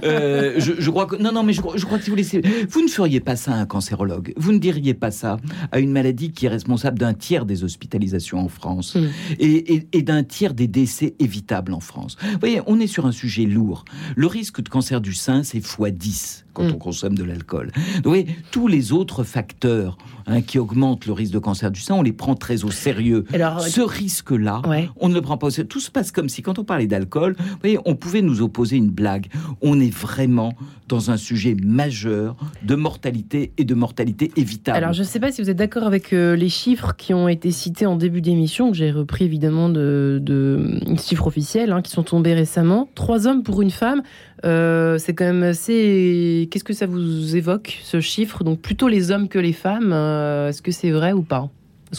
je, crois que non, non, mais je, je crois que si vous laissez, vous ne feriez pas ça à un cancérologue. Vous ne diriez pas ça à une maladie qui est responsable d'un tiers des hospitalisations en France hmm. et, et d'un tiers des décès évitables en France. Vous voyez, on est sur un sujet lourd. Le risque de cancer du sein, c'est x 10 quand mm. on consomme de l'alcool. Oui, tous les autres facteurs hein, qui augmentent le risque de cancer du sein, on les prend très au sérieux. Alors, Ce risque-là, on ne le prend pas au sérieux. Tout se passe comme si, quand on parlait d'alcool, on pouvait nous opposer une blague. On est vraiment dans un sujet majeur de mortalité et de mortalité évitable. Alors, je ne sais pas si vous êtes d'accord avec euh, les chiffres qui ont été cités en début d'émission, que j'ai repris évidemment de, de chiffres officiels hein, qui sont tombés récemment. Trois hommes pour une femme. Euh, c'est quand même assez. Qu'est-ce que ça vous évoque, ce chiffre? Donc plutôt les hommes que les femmes. Euh, est-ce que c'est vrai ou pas?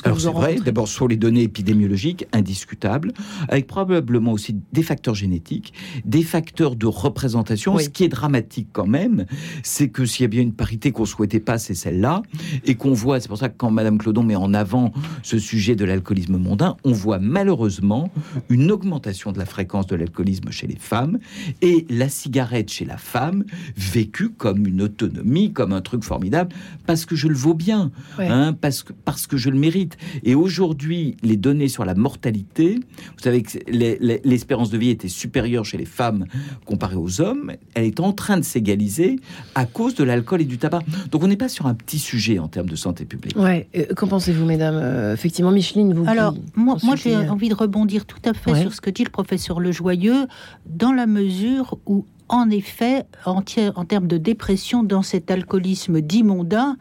Alors c'est vrai, d'abord sur les données épidémiologiques, indiscutables, avec probablement aussi des facteurs génétiques, des facteurs de représentation. Ce qui est dramatique quand même, c'est que s'il y a bien une parité qu'on souhaitait pas, c'est celle-là, et qu'on voit, c'est pour ça que quand Madame Clodon met en avant ce sujet de l'alcoolisme mondain, on voit malheureusement une augmentation de la fréquence de l'alcoolisme chez les femmes, et la cigarette chez la femme vécue comme une autonomie, comme un truc formidable, parce que je le vaux bien, hein, parce, que, parce que je le mérite et aujourd'hui, les données sur la mortalité, vous savez que l'espérance de vie était supérieure chez les femmes comparée aux hommes, elle est en train de s'égaliser à cause de l'alcool et du tabac. Donc on n'est pas sur un petit sujet en termes de santé publique. Ouais. Euh, qu'en pensez-vous, mesdames? Euh, Effectivement, Micheline, vous. Alors, moi, moi j'ai envie de rebondir tout à fait sur ce que dit le professeur Lejoyeux, dans la mesure où en effet, en, termes de dépression, dans cet alcoolisme dit mondain,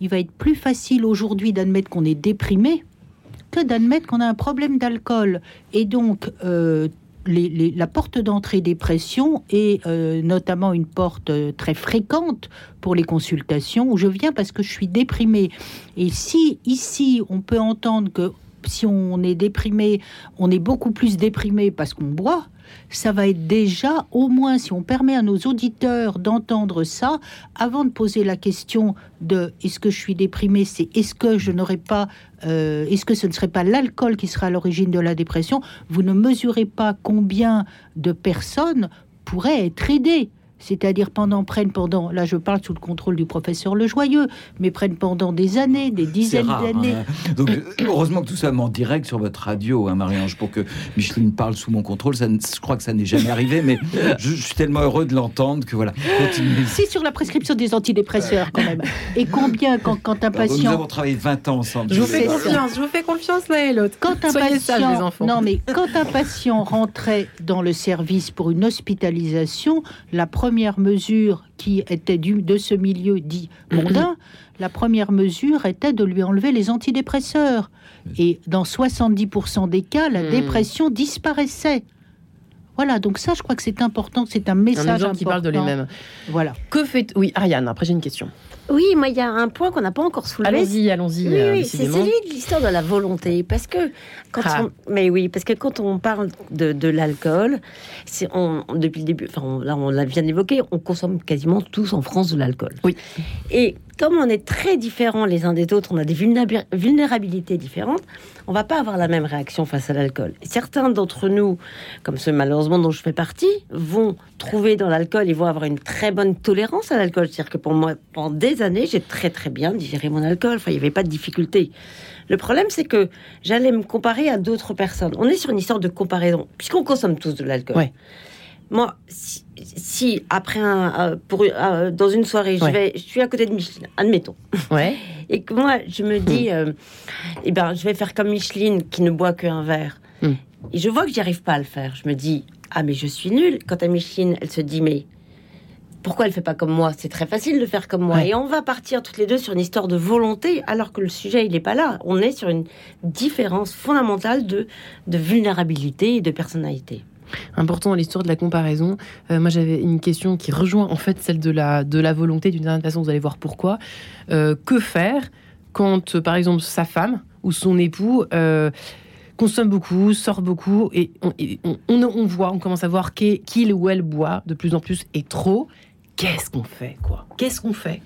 il va être plus facile aujourd'hui d'admettre qu'on est déprimé que d'admettre qu'on a un problème d'alcool. Et donc, euh, la porte d'entrée dépression est euh, notamment une porte euh, très fréquente pour les consultations où je viens parce que je suis déprimé. Et si ici, on peut entendre que si on est déprimé, on est beaucoup plus déprimé parce qu'on boit, ça va être déjà, au moins, si on permet à nos auditeurs d'entendre ça, avant de poser la question de est-ce que je suis déprimé, c'est est-ce que je n'aurais pas, euh, est-ce que ce ne serait pas l'alcool qui sera à l'origine de la dépression, vous ne mesurez pas combien de personnes pourraient être aidées c'est-à-dire pendant prennent pendant là je parle sous le contrôle du professeur Le Joyeux, mais prennent pendant des années, des dizaines d'années. Hein. Donc heureusement que tout ça en direct sur votre radio, hein, Marie-Ange, pour que Micheline parle sous mon contrôle. Ça, je crois que ça n'est jamais arrivé, mais je, suis tellement heureux de l'entendre que voilà. Continuez. Si sur la prescription des antidépresseurs quand même. Et combien quand, quand un patient. Nous avons travaillé 20 ans ensemble. Je vous fais confiance, je vous fais confiance l'un et l'autre. Quand un patient, non mais quand un patient rentrait dans le service pour une hospitalisation, la première première mesure qui était du, de ce milieu dit mondain, la première mesure était de lui enlever les antidépresseurs. Et dans 70% des cas, la hmm. dépression disparaissait. Voilà, donc ça, je crois que c'est important, c'est un message un qui parle de lui-même. Voilà. Que fait... Oui, Ariane, après j'ai une question. Oui, moi, il y a un point qu'on n'a pas encore soulevé. Allons-y, allons-y. Oui, oui euh, c'est celui de l'histoire de la volonté. Parce que quand ah. on, mais oui, parce que quand on parle de, de l'alcool, on, depuis le début, enfin, là, on l'a bien évoqué, on consomme quasiment tous en France de l'alcool. Oui. Et comme on est très différents les uns des autres, on a des vulnérabilités différentes, on va pas avoir la même réaction face à l'alcool. Certains d'entre nous, comme ceux malheureusement dont je fais partie, vont trouver dans l'alcool, ils vont avoir une très bonne tolérance à l'alcool. C'est-à-dire que pour moi, pendant des années, j'ai très très bien digéré mon alcool. Enfin, il n'y avait pas de difficulté. Le problème, c'est que j'allais me comparer à d'autres personnes. On est sur une histoire de comparaison, puisqu'on consomme tous de l'alcool. Moi, si, après un, euh, pour, euh, dans une soirée, je, vais, je suis à côté de Micheline, admettons, ouais. et que moi, je me dis, hmm. euh, eh ben, je vais faire comme Micheline qui ne boit qu'un verre. Hmm. Et je vois que j'y arrive pas à le faire. Je me dis, ah, mais je suis nulle. Quant à Micheline, elle se dit, mais pourquoi elle fait pas comme moi? C'est très facile de faire comme moi. Et on va partir toutes les deux sur une histoire de volonté, alors que le sujet, il n'est pas là. On est sur une différence fondamentale de, de vulnérabilité et de personnalité important dans l'histoire de la comparaison. Euh, moi, j'avais une question qui rejoint en fait celle de la, de la volonté d'une certaine façon. Vous allez voir pourquoi. Euh, que faire quand, par exemple, sa femme ou son époux euh, consomme beaucoup, sort beaucoup et on, voit, on commence à voir qu'il ou elle boit de plus en plus et trop. Qu'est-ce qu'on fait, quoi? Qu'est-ce qu'on fait?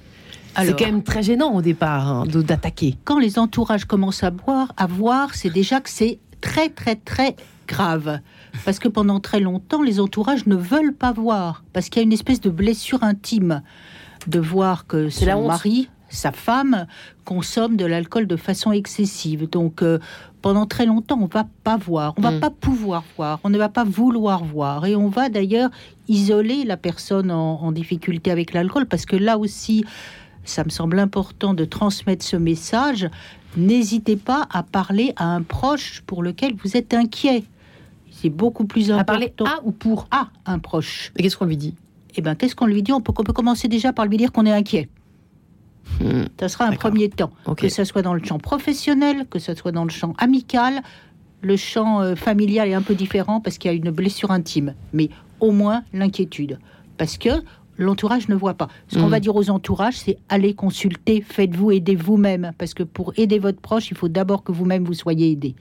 C'est quand même très gênant au départ hein, d'attaquer. Quand les entourages commencent à boire, à voir, c'est déjà que c'est très très très grave. Parce que pendant très longtemps, les entourages ne veulent pas voir. Parce qu'il y a une espèce de blessure intime de voir que son mari, sa femme, consomme de l'alcool de façon excessive. Donc, euh, pendant très longtemps, on va pas voir, on va mm. pas pouvoir voir, on ne va pas vouloir voir. Et on va d'ailleurs isoler la personne en difficulté avec l'alcool. Parce que là aussi, ça me semble important de transmettre ce message. N'hésitez pas à parler à un proche pour lequel vous êtes inquiet c'est beaucoup plus important. À parler à ou pour à un proche. Et qu'est-ce qu'on lui dit? Eh bien, qu'est-ce qu'on lui dit? On peut, peut commencer déjà par lui dire qu'on est inquiet. Hmm. Ça sera un premier temps. Que ce soit dans le champ professionnel, que ce soit dans le champ amical, le champ euh, familial est un peu différent parce qu'il y a une blessure intime. Mais au moins l'inquiétude. Parce que l'entourage ne voit pas. Ce qu'on hmm. va dire aux entourages, c'est allez consulter, faites-vous aider vous-même. Parce que pour aider votre proche, il faut d'abord que vous-même vous soyez aidé.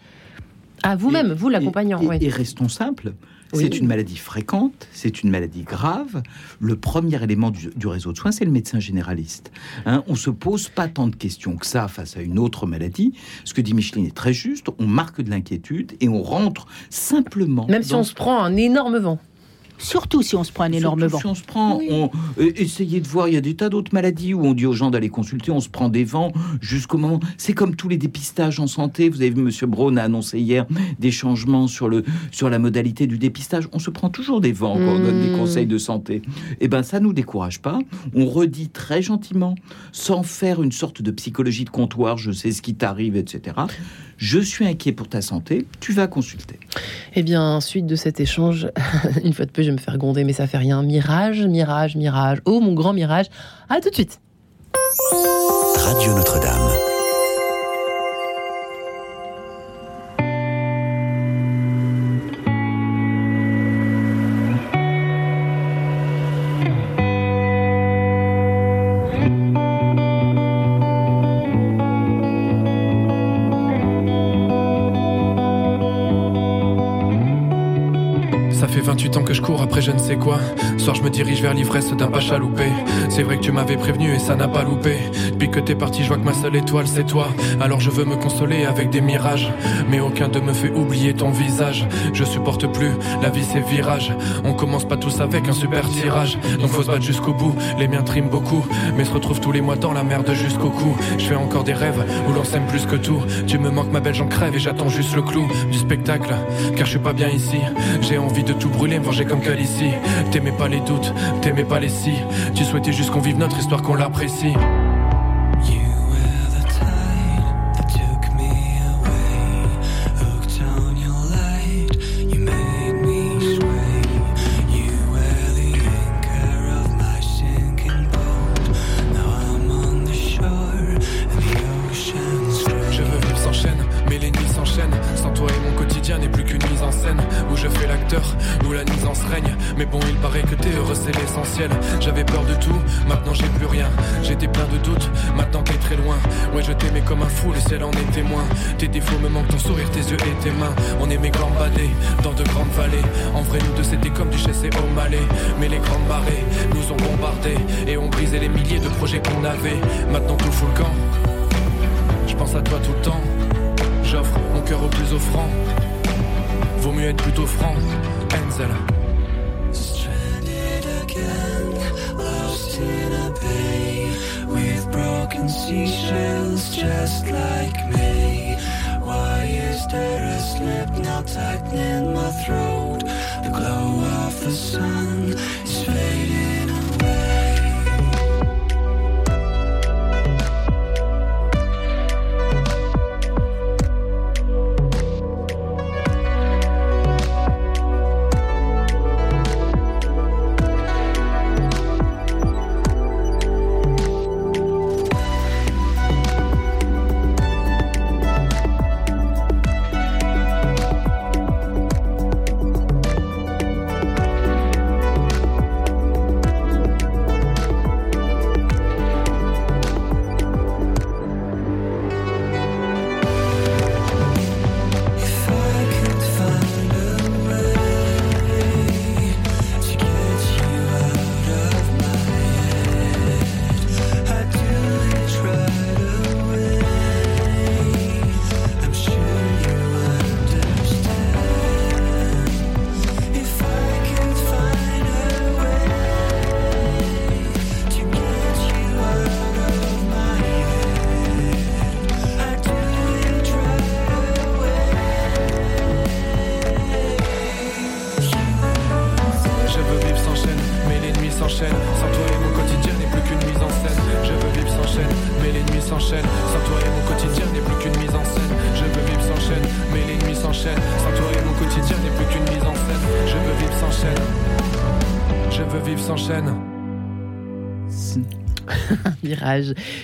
À vous-même, vous l'accompagnant. Et, restons simples. C'est une maladie fréquente, c'est une maladie grave. Le premier élément du, réseau de soins, c'est le médecin généraliste. Hein, on se pose pas tant de questions que ça face à une autre maladie. Ce que dit Micheline est très juste. On marque de l'inquiétude et on rentre simplement. Même si on se prend un énorme vent. Surtout si on se prend un énorme vent. Si on se prend, on, euh, essayez de voir, il y a des tas d'autres maladies où on dit aux gens d'aller consulter, on se prend des vents jusqu'au moment. C'est comme tous les dépistages en santé. Vous avez vu, Monsieur Braun a annoncé hier des changements sur, le, sur la modalité du dépistage. On se prend toujours des vents quand on donne des mmh. conseils de santé. Eh ben, ça nous décourage pas. On redit très gentiment, sans faire une sorte de psychologie de comptoir, je sais ce qui t'arrive, etc je suis inquiet pour ta santé, tu vas consulter. Eh bien, suite de cet échange, une fois de plus, je vais me faire gronder, mais ça fait rien. Mirage, mirage, mirage. Oh, mon grand mirage. À tout de suite. Radio Notre-Dame. Sais quoi. Soir, je me dirige vers l'ivresse d'un loupé. C'est vrai que tu m'avais prévenu et ça n'a pas loupé. Depuis que t'es parti, je vois que ma seule étoile c'est toi. Alors je veux me consoler avec des mirages. Mais aucun de me fait oublier ton visage. Je supporte plus, la vie c'est virage. On commence pas tous avec un super tirage. Donc faut se battre jusqu'au bout. Les miens triment beaucoup, mais se retrouvent tous les mois dans la merde jusqu'au cou. Je fais encore des rêves où l'on s'aime plus que tout. Tu me manques ma belle, j'en crève et j'attends juste le clou du spectacle. Car je suis pas bien ici. J'ai envie de tout brûler, me venger comme ici. T'aimais pas les doutes, t'aimais pas les si. Tu souhaitais juste qu'on vive notre histoire, qu'on l'apprécie.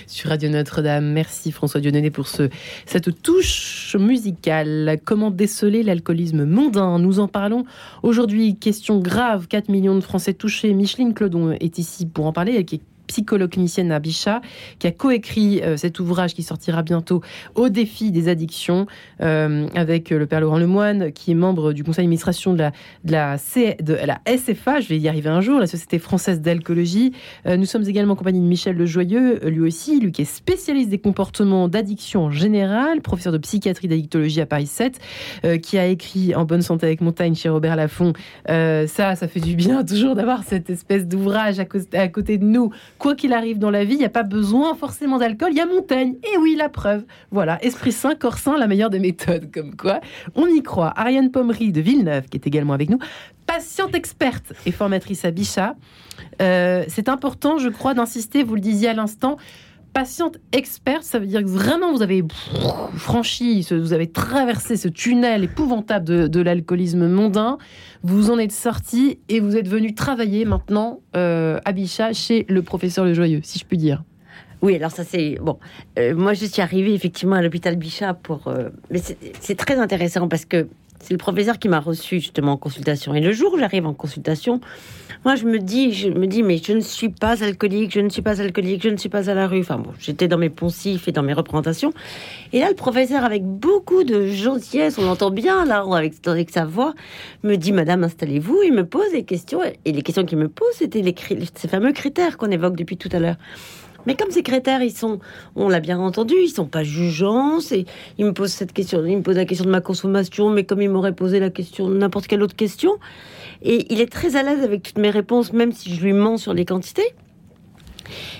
Sur Radio Notre-Dame. Merci François Dieudonné pour ce, cette touche musicale. Comment déceler l'alcoolisme mondain? Nous en parlons aujourd'hui. Question grave, 4 millions de Français touchés. Micheline Clodon est ici pour en parler, psychologue clinicienne à Bichat, qui a coécrit euh, cet ouvrage qui sortira bientôt au défi des addictions euh, avec euh, le père Laurent Lemoine, qui est membre du conseil d'administration de la, de, la SFA, je vais y arriver un jour, la Société française d'alcoolologie. nous sommes également en compagnie de Michel Lejoyeux, lui aussi, lui qui est spécialiste des comportements d'addiction en général, professeur de psychiatrie d'addictologie à Paris 7, qui a écrit En bonne santé avec montagne chez Robert Laffont. ça, ça fait du bien toujours d'avoir cette espèce d'ouvrage à côté de nous quoi qu'il arrive dans la vie, il n'y a pas besoin forcément d'alcool, il y a Montaigne. Et oui, la preuve. Voilà, esprit sain, corps sain, la meilleure des méthodes, comme quoi on y croit. Ariane Pommery de Villeneuve, qui est également avec nous, patiente experte et formatrice à Bichat. Euh, c'est important, je crois, d'insister, vous le disiez à l'instant, patiente experte, ça veut dire que vraiment vous avez franchi, vous avez traversé ce tunnel épouvantable de, l'alcoolisme mondain, vous en êtes sorti et vous êtes venu travailler maintenant euh, à Bichat chez le professeur Le Joyeux, si je puis dire. Oui, alors ça c'est bon. Euh, moi, je suis arrivée effectivement à l'hôpital Bichat pour. Euh, mais c'est très intéressant parce que c'est le professeur qui m'a reçu justement en consultation. Et le jour où j'arrive en consultation, moi je me dis, je me dis, mais je ne suis pas alcoolique, je ne suis pas alcoolique, je ne suis pas à la rue. Enfin bon, j'étais dans mes poncifs et dans mes représentations. Et là, le professeur, avec beaucoup de gentillesse, on l'entend bien là, avec, avec sa voix, me dit, Madame, installez-vous. Il me pose des questions. Et les questions qu'il me pose, c'était les, ces fameux critères qu'on évoque depuis tout à l'heure. Mais comme secrétaires, ils sont, on l'a bien entendu, ils sont pas jugeants. Ils me posent cette question, ils me posent la question de ma consommation, mais comme ils m'auraient posé la question n'importe quelle autre question. Et il est très à l'aise avec toutes mes réponses, même si je lui mens sur les quantités.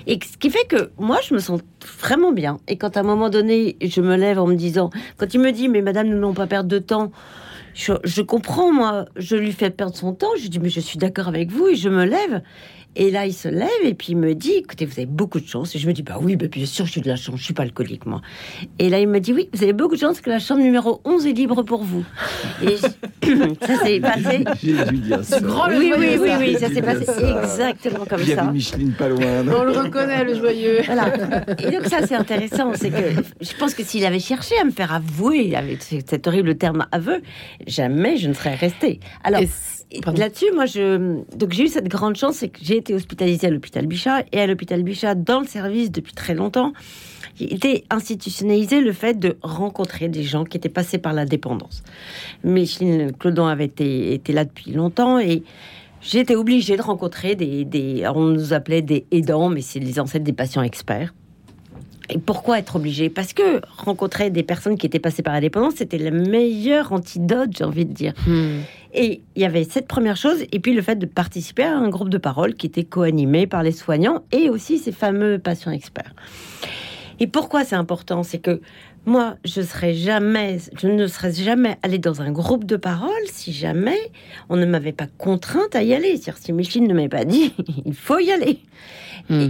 Et ce qui fait que moi, je me sens vraiment bien. Et quand à un moment donné, je me lève en me disant, quand il me dit, mais madame, nous n'allons pas perdre de temps, je, je, comprends, moi, je lui fais perdre son temps. Je dis, mais je suis d'accord avec vous et je me lève. Et là, il se lève et puis il me dit, écoutez, vous avez beaucoup de chance. Et je me dis, bah oui, bah, bien sûr, je suis de la chance, je suis pas alcoolique, moi. Et là, il me dit, oui, vous avez beaucoup de chance que la chambre numéro 11 est libre pour vous. Et ça s'est passé. Grand oui, oui, oui, oui, ça s'est passé exactement comme ça. Il y avait Micheline pas loin. On le reconnaît, le joyeux. Voilà. Et donc, ça, c'est intéressant. C'est que je pense que s'il avait cherché à me faire avouer, avec cet horrible terme aveu, jamais je ne serais restée. Alors, là-dessus, moi, je donc j'ai eu cette grande chance, c'est que j'ai été hospitalisée à l'hôpital Bichat et à l'hôpital Bichat dans le service depuis très longtemps. Il était institutionnalisé le fait de rencontrer des gens qui étaient passés par la dépendance. Micheline Clodon avait été, là depuis longtemps et été obligée de rencontrer des, des, on nous appelait des aidants, mais c'est les ancêtres des patients experts. Et pourquoi être obligé? Parce que rencontrer des personnes qui étaient passées par la dépendance, c'était le meilleur antidote, j'ai envie de dire. Hmm. Et il y avait cette première chose, et puis le fait de participer à un groupe de parole qui était co-animé par les soignants et aussi ces fameux patients experts. Et pourquoi c'est important? C'est que moi, je, serais jamais, je ne serais jamais allée dans un groupe de parole si jamais on ne m'avait pas contrainte à y aller. C'est-à-dire si Micheline ne m'avait pas dit, il faut y aller. Hmm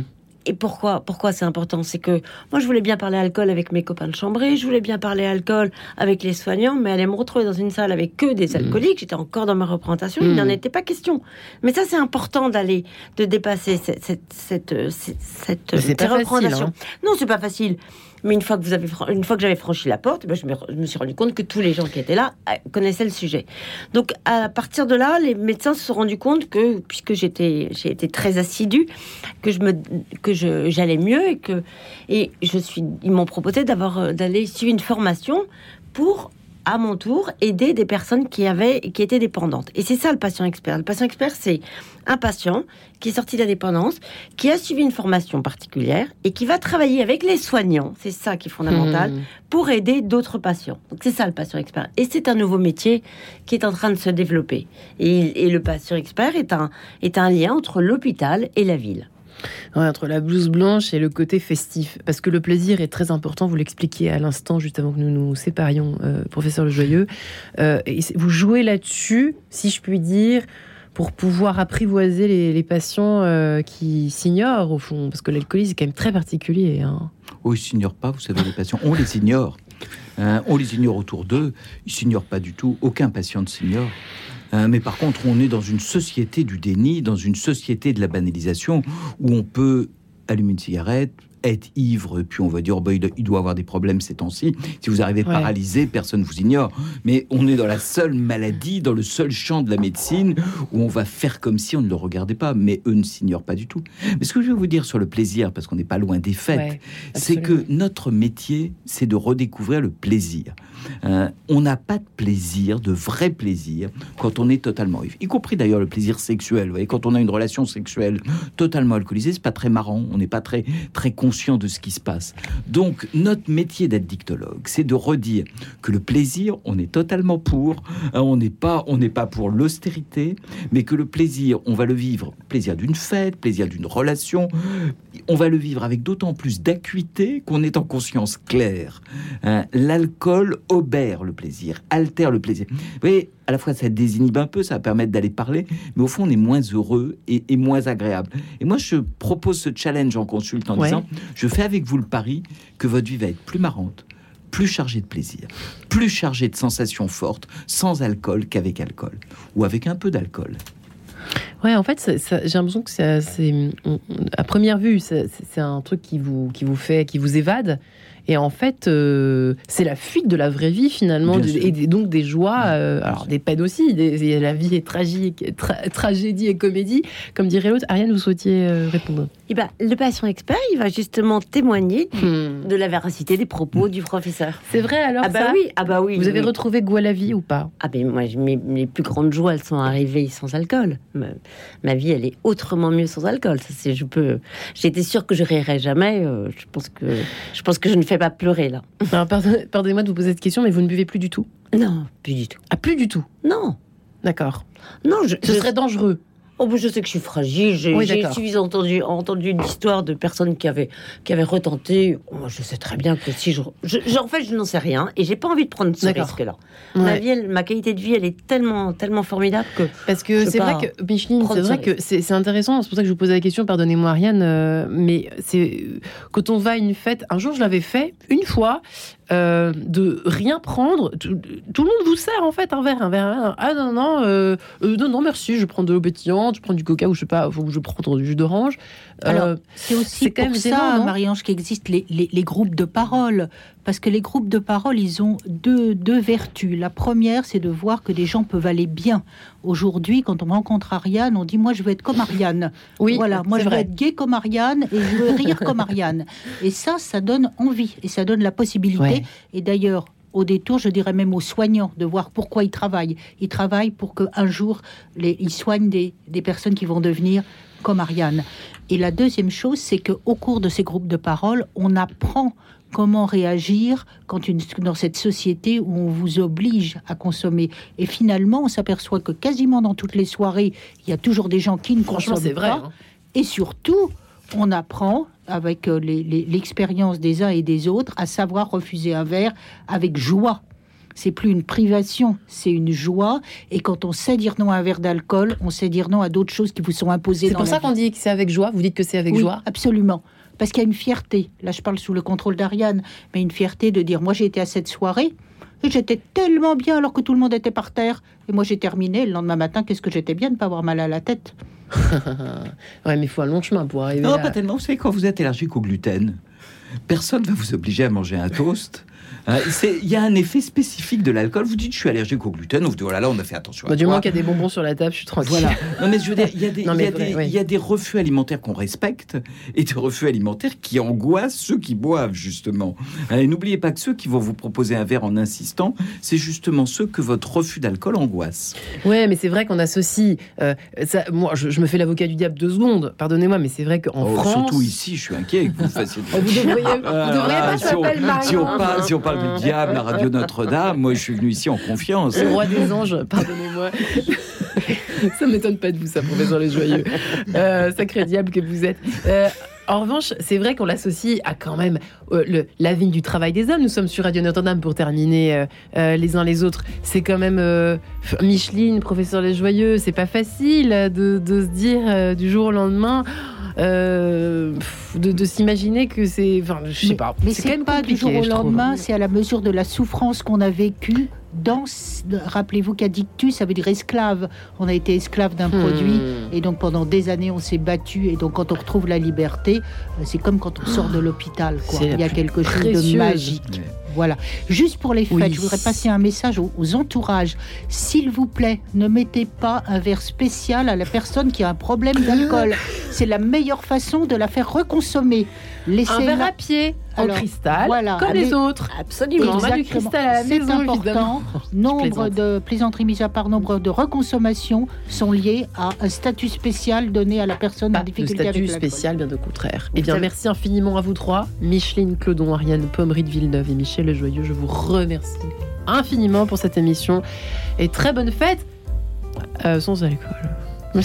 et pourquoi, pourquoi c'est important? C'est que moi, je voulais bien parler alcool avec mes copains de chambrée, je voulais bien parler alcool avec les soignants, mais aller me retrouver dans une salle avec que des mmh. alcooliques, j'étais encore dans ma représentation, il n'en mmh. était pas question. Mais ça, c'est important d'aller, de dépasser cette, cette, cette, cette, cette représentation. Hein. Non, c'est pas facile. Mais une fois que vous avez, une fois que j'avais franchi la porte, ben je, me, suis rendu compte que tous les gens qui étaient là euh, connaissaient le sujet. Donc à partir de là, les médecins se sont rendus compte que puisque j'étais, j'ai été très assidue, que je me, que je, j'allais mieux et que et je suis, ils m'ont proposé d'avoir euh, d'aller suivre une formation pour à mon tour, aider des personnes qui, avaient, qui étaient dépendantes. Et c'est ça le patient expert. Le patient expert, c'est un patient qui est sorti de la dépendance, qui a suivi une formation particulière et qui va travailler avec les soignants, c'est ça qui est fondamental, mmh. pour aider d'autres patients. Donc c'est ça le patient expert. Et c'est un nouveau métier qui est en train de se développer. Et, et le patient expert est un, est un lien entre l'hôpital et la ville entre la blouse blanche et le côté festif. Parce que le plaisir est très important, vous l'expliquiez à l'instant, juste avant que nous nous séparions, euh, professeur Le Joyeux. Euh, et vous jouez là-dessus, si je puis dire, pour pouvoir apprivoiser les, patients euh, qui s'ignorent, au fond. Parce que l'alcoolisme est quand même très particulier. Hein. Oh, ils s'ignorent pas, vous savez, les patients. On les ignore. Hein, on les ignore autour d'eux. Ils s'ignorent pas du tout. Aucun patient ne s'ignore. Hein, mais par contre, on est dans une société du déni, dans une société de la banalisation, où on peut allumer une cigarette, être ivre, puis on va dire, oh, il doit avoir des problèmes ces temps-ci. Si vous arrivez paralysé, personne vous ignore. Mais on est dans la seule maladie, dans le seul champ de la médecine où on va faire comme si on ne le regardait pas. Mais eux ne s'ignorent pas du tout. Mais ce que je vais vous dire sur le plaisir, parce qu'on n'est pas loin des fêtes, c'est que notre métier, c'est de redécouvrir le plaisir. Euh, on n'a pas de plaisir, de vrai plaisir, quand on est totalement. Y compris d'ailleurs le plaisir sexuel. Vous voyez, quand on a une relation sexuelle totalement alcoolisée, c'est pas très marrant. On n'est pas très, très conscient de ce qui se passe. Donc, notre métier d'être dictologue, c'est de redire que le plaisir, on est totalement pour. Hein, on n'est pas, on n'est pas pour l'austérité, mais que le plaisir, on va le vivre, plaisir d'une fête, plaisir d'une relation, on va le vivre avec d'autant plus d'acuité qu'on est en conscience claire. Hein, l'alcool obère le plaisir, altère le plaisir. Vous voyez, à la fois ça désinhibe un peu, ça va permettre d'aller parler, mais au fond on est moins heureux et, moins agréable. Et moi je propose ce challenge en consulte en disant, je fais avec vous le pari que votre vie va être plus marrante, plus chargée de plaisir, plus chargée de sensations fortes, sans alcool qu'avec alcool, ou avec un peu d'alcool. Ouais, en fait, j'ai l'impression que c'est, à première vue, c'est un truc qui vous, qui vous fait, qui vous évade. Et en fait, euh, c'est la fuite de la vraie vie finalement, et donc des joies, euh, alors des peines aussi. la vie est tragique, tragédie et comédie, comme dirait l'autre. Ariane, vous souhaitiez euh, répondre? Eh ben, Le patient expert, il va justement témoigner hmm. de la véracité des propos du professeur. C'est vrai alors Ah bah oui, ah bah oui. Vous avez retrouvé goût à la vie ou pas? Ah ben moi, mes, mes, plus grandes joies, elles sont arrivées sans alcool. Ma, vie, elle est autrement mieux sans alcool. Ça, c'est, je peux. J'étais sûre que je rirais jamais. je pense que je pense que je ne fais pas pleurer là. pardonnez-moi de vous poser cette question, mais vous ne buvez plus du tout? Non, plus du tout. Ah, plus du tout? Non. D'accord. Non, je, ce serait dangereux. Oh, je sais que je suis fragile. J'ai suffisamment entendu, entendu une histoire de personnes qui avaient, qui avaient retenté. Oh, je sais très bien que si je. en fait, je n'en sais rien et j'ai pas envie de prendre ce risque-là. Ma, vie, ma qualité de vie, elle est tellement, tellement formidable que. Parce que c'est vrai que, Micheline, c'est vrai que c'est intéressant. C'est pour ça que je vous pose la question, pardonnez-moi, Ariane. Euh, mais c'est. Quand on va à une fête, un jour, je l'avais fait une fois. Euh, de rien prendre. Tout, le monde vous sert en fait un verre, un verre. Ah non, non, euh, euh, non, non, merci, je prends de l'eau pétillante, je prends du coca ou je sais pas, ou je prends du jus d'orange. Alors, c'est aussi pour ça, Marie-Ange, qu'existent les, les, groupes de parole. Parce que les groupes de parole, ils ont deux, deux vertus. La première, c'est de voir que des gens peuvent aller bien. Aujourd'hui, quand on rencontre Ariane, on dit Moi, je veux être comme Ariane. Oui, voilà, moi, je veux être gay comme Ariane et je veux rire comme Ariane. Et ça, ça donne envie et ça donne la possibilité. Et d'ailleurs, au détour, je dirais même aux soignants, de voir pourquoi ils travaillent. Ils travaillent pour qu'un jour, les, ils soignent des, des, personnes qui vont devenir comme Ariane. Et la deuxième chose, c'est qu'au cours de ces groupes de parole, on apprend comment réagir quand une, dans cette société où on vous oblige à consommer. Et finalement, on s'aperçoit que quasiment dans toutes les soirées, il y a toujours des gens qui ne consomment pas. Vrai, hein. Et surtout, on apprend avec euh, l'expérience des uns et des autres à savoir refuser un verre avec joie. C'est plus une privation, c'est une joie. Et quand on sait dire non à un verre d'alcool, on sait dire non à d'autres choses qui vous sont imposées. C'est pour ça qu'on dit que c'est avec joie. Vous dites que c'est avec oui, joie? Absolument. Parce qu'il y a une fierté. Là, je parle sous le contrôle d'Ariane, mais une fierté de dire moi j'ai été à cette soirée. Et j'étais tellement bien alors que tout le monde était par terre. Et moi j'ai terminé le lendemain matin. Qu'est-ce que j'étais bien de ne pas avoir mal à la tête. ouais, mais il faut un long chemin pour arriver. Non, pas tellement. Vous savez, quand vous êtes allergique au gluten, personne ne va vous obliger à manger un toast. Hein, il y a un effet spécifique de l'alcool. Vous dites, je suis allergique au gluten. Vous dites, voilà, là, on a fait attention. Bah, du moins qu'il y a des bonbons sur la table, je suis tranquille. Voilà. Non, mais je veux dire, il y a des, il y a des, refus alimentaires qu'on respecte et des refus alimentaires qui angoissent ceux qui boivent, justement. Hein, et n'oubliez pas que ceux qui vont vous proposer un verre en insistant, c'est justement ceux que votre refus d'alcool angoisse. Ouais, mais c'est vrai qu'on associe. Euh, ça, moi, je, me fais l'avocat du diable deux secondes. Pardonnez-moi, mais c'est vrai qu'en oh, France. Surtout ici, je suis inquiet que vous fassiez. vous devriez, vous devriez pas si on, si on parle du diable, la radio Notre-Dame, moi je suis venu ici en confiance. Le roi des anges, pardonnez-moi. ça m'étonne pas de vous, ça, professeur Les Joyeux. Euh, sacré diable que vous êtes. Euh, en revanche, c'est vrai qu'on l'associe à quand même euh, le, la vie du travail des hommes. Nous sommes sur Radio Notre-Dame pour terminer les uns les autres. C'est quand même Micheline, professeur Les Joyeux. C'est pas facile de, de, se dire du jour au lendemain. Euh, de, s'imaginer que c'est. Enfin, je sais pas. Mais c'est pas du jour au lendemain, c'est à la mesure de la souffrance qu'on a vécue rappelez-vous qu'addictus, ça veut dire esclave. On a été esclave d'un hmm. produit et donc pendant des années on s'est battu et donc quand on retrouve la liberté, euh, c'est comme quand on sort de l'hôpital. Il y a quelque chose de magique. Voilà. Juste pour les fêtes, je voudrais passer un message aux, entourages. S'il vous plaît, ne mettez pas un verre spécial à la personne qui a un problème d'alcool. C'est la meilleure façon de la faire reconsommer. Laissez un verre à pied en cristal, voilà, comme les autres. Absolument. On a du cristal à la maison, important. Nombre de plaisanteries mises à part, nombre de reconsommation sont liées à un statut spécial donné à la personne en difficulté avec statut spécial, bien de contraire. Eh bien, merci infiniment à vous trois, Micheline Clodon, Ariane Pommery de Villeneuve et Michel Le Joyeux. Je vous remercie infiniment pour cette émission et très bonne fête euh, sans alcool.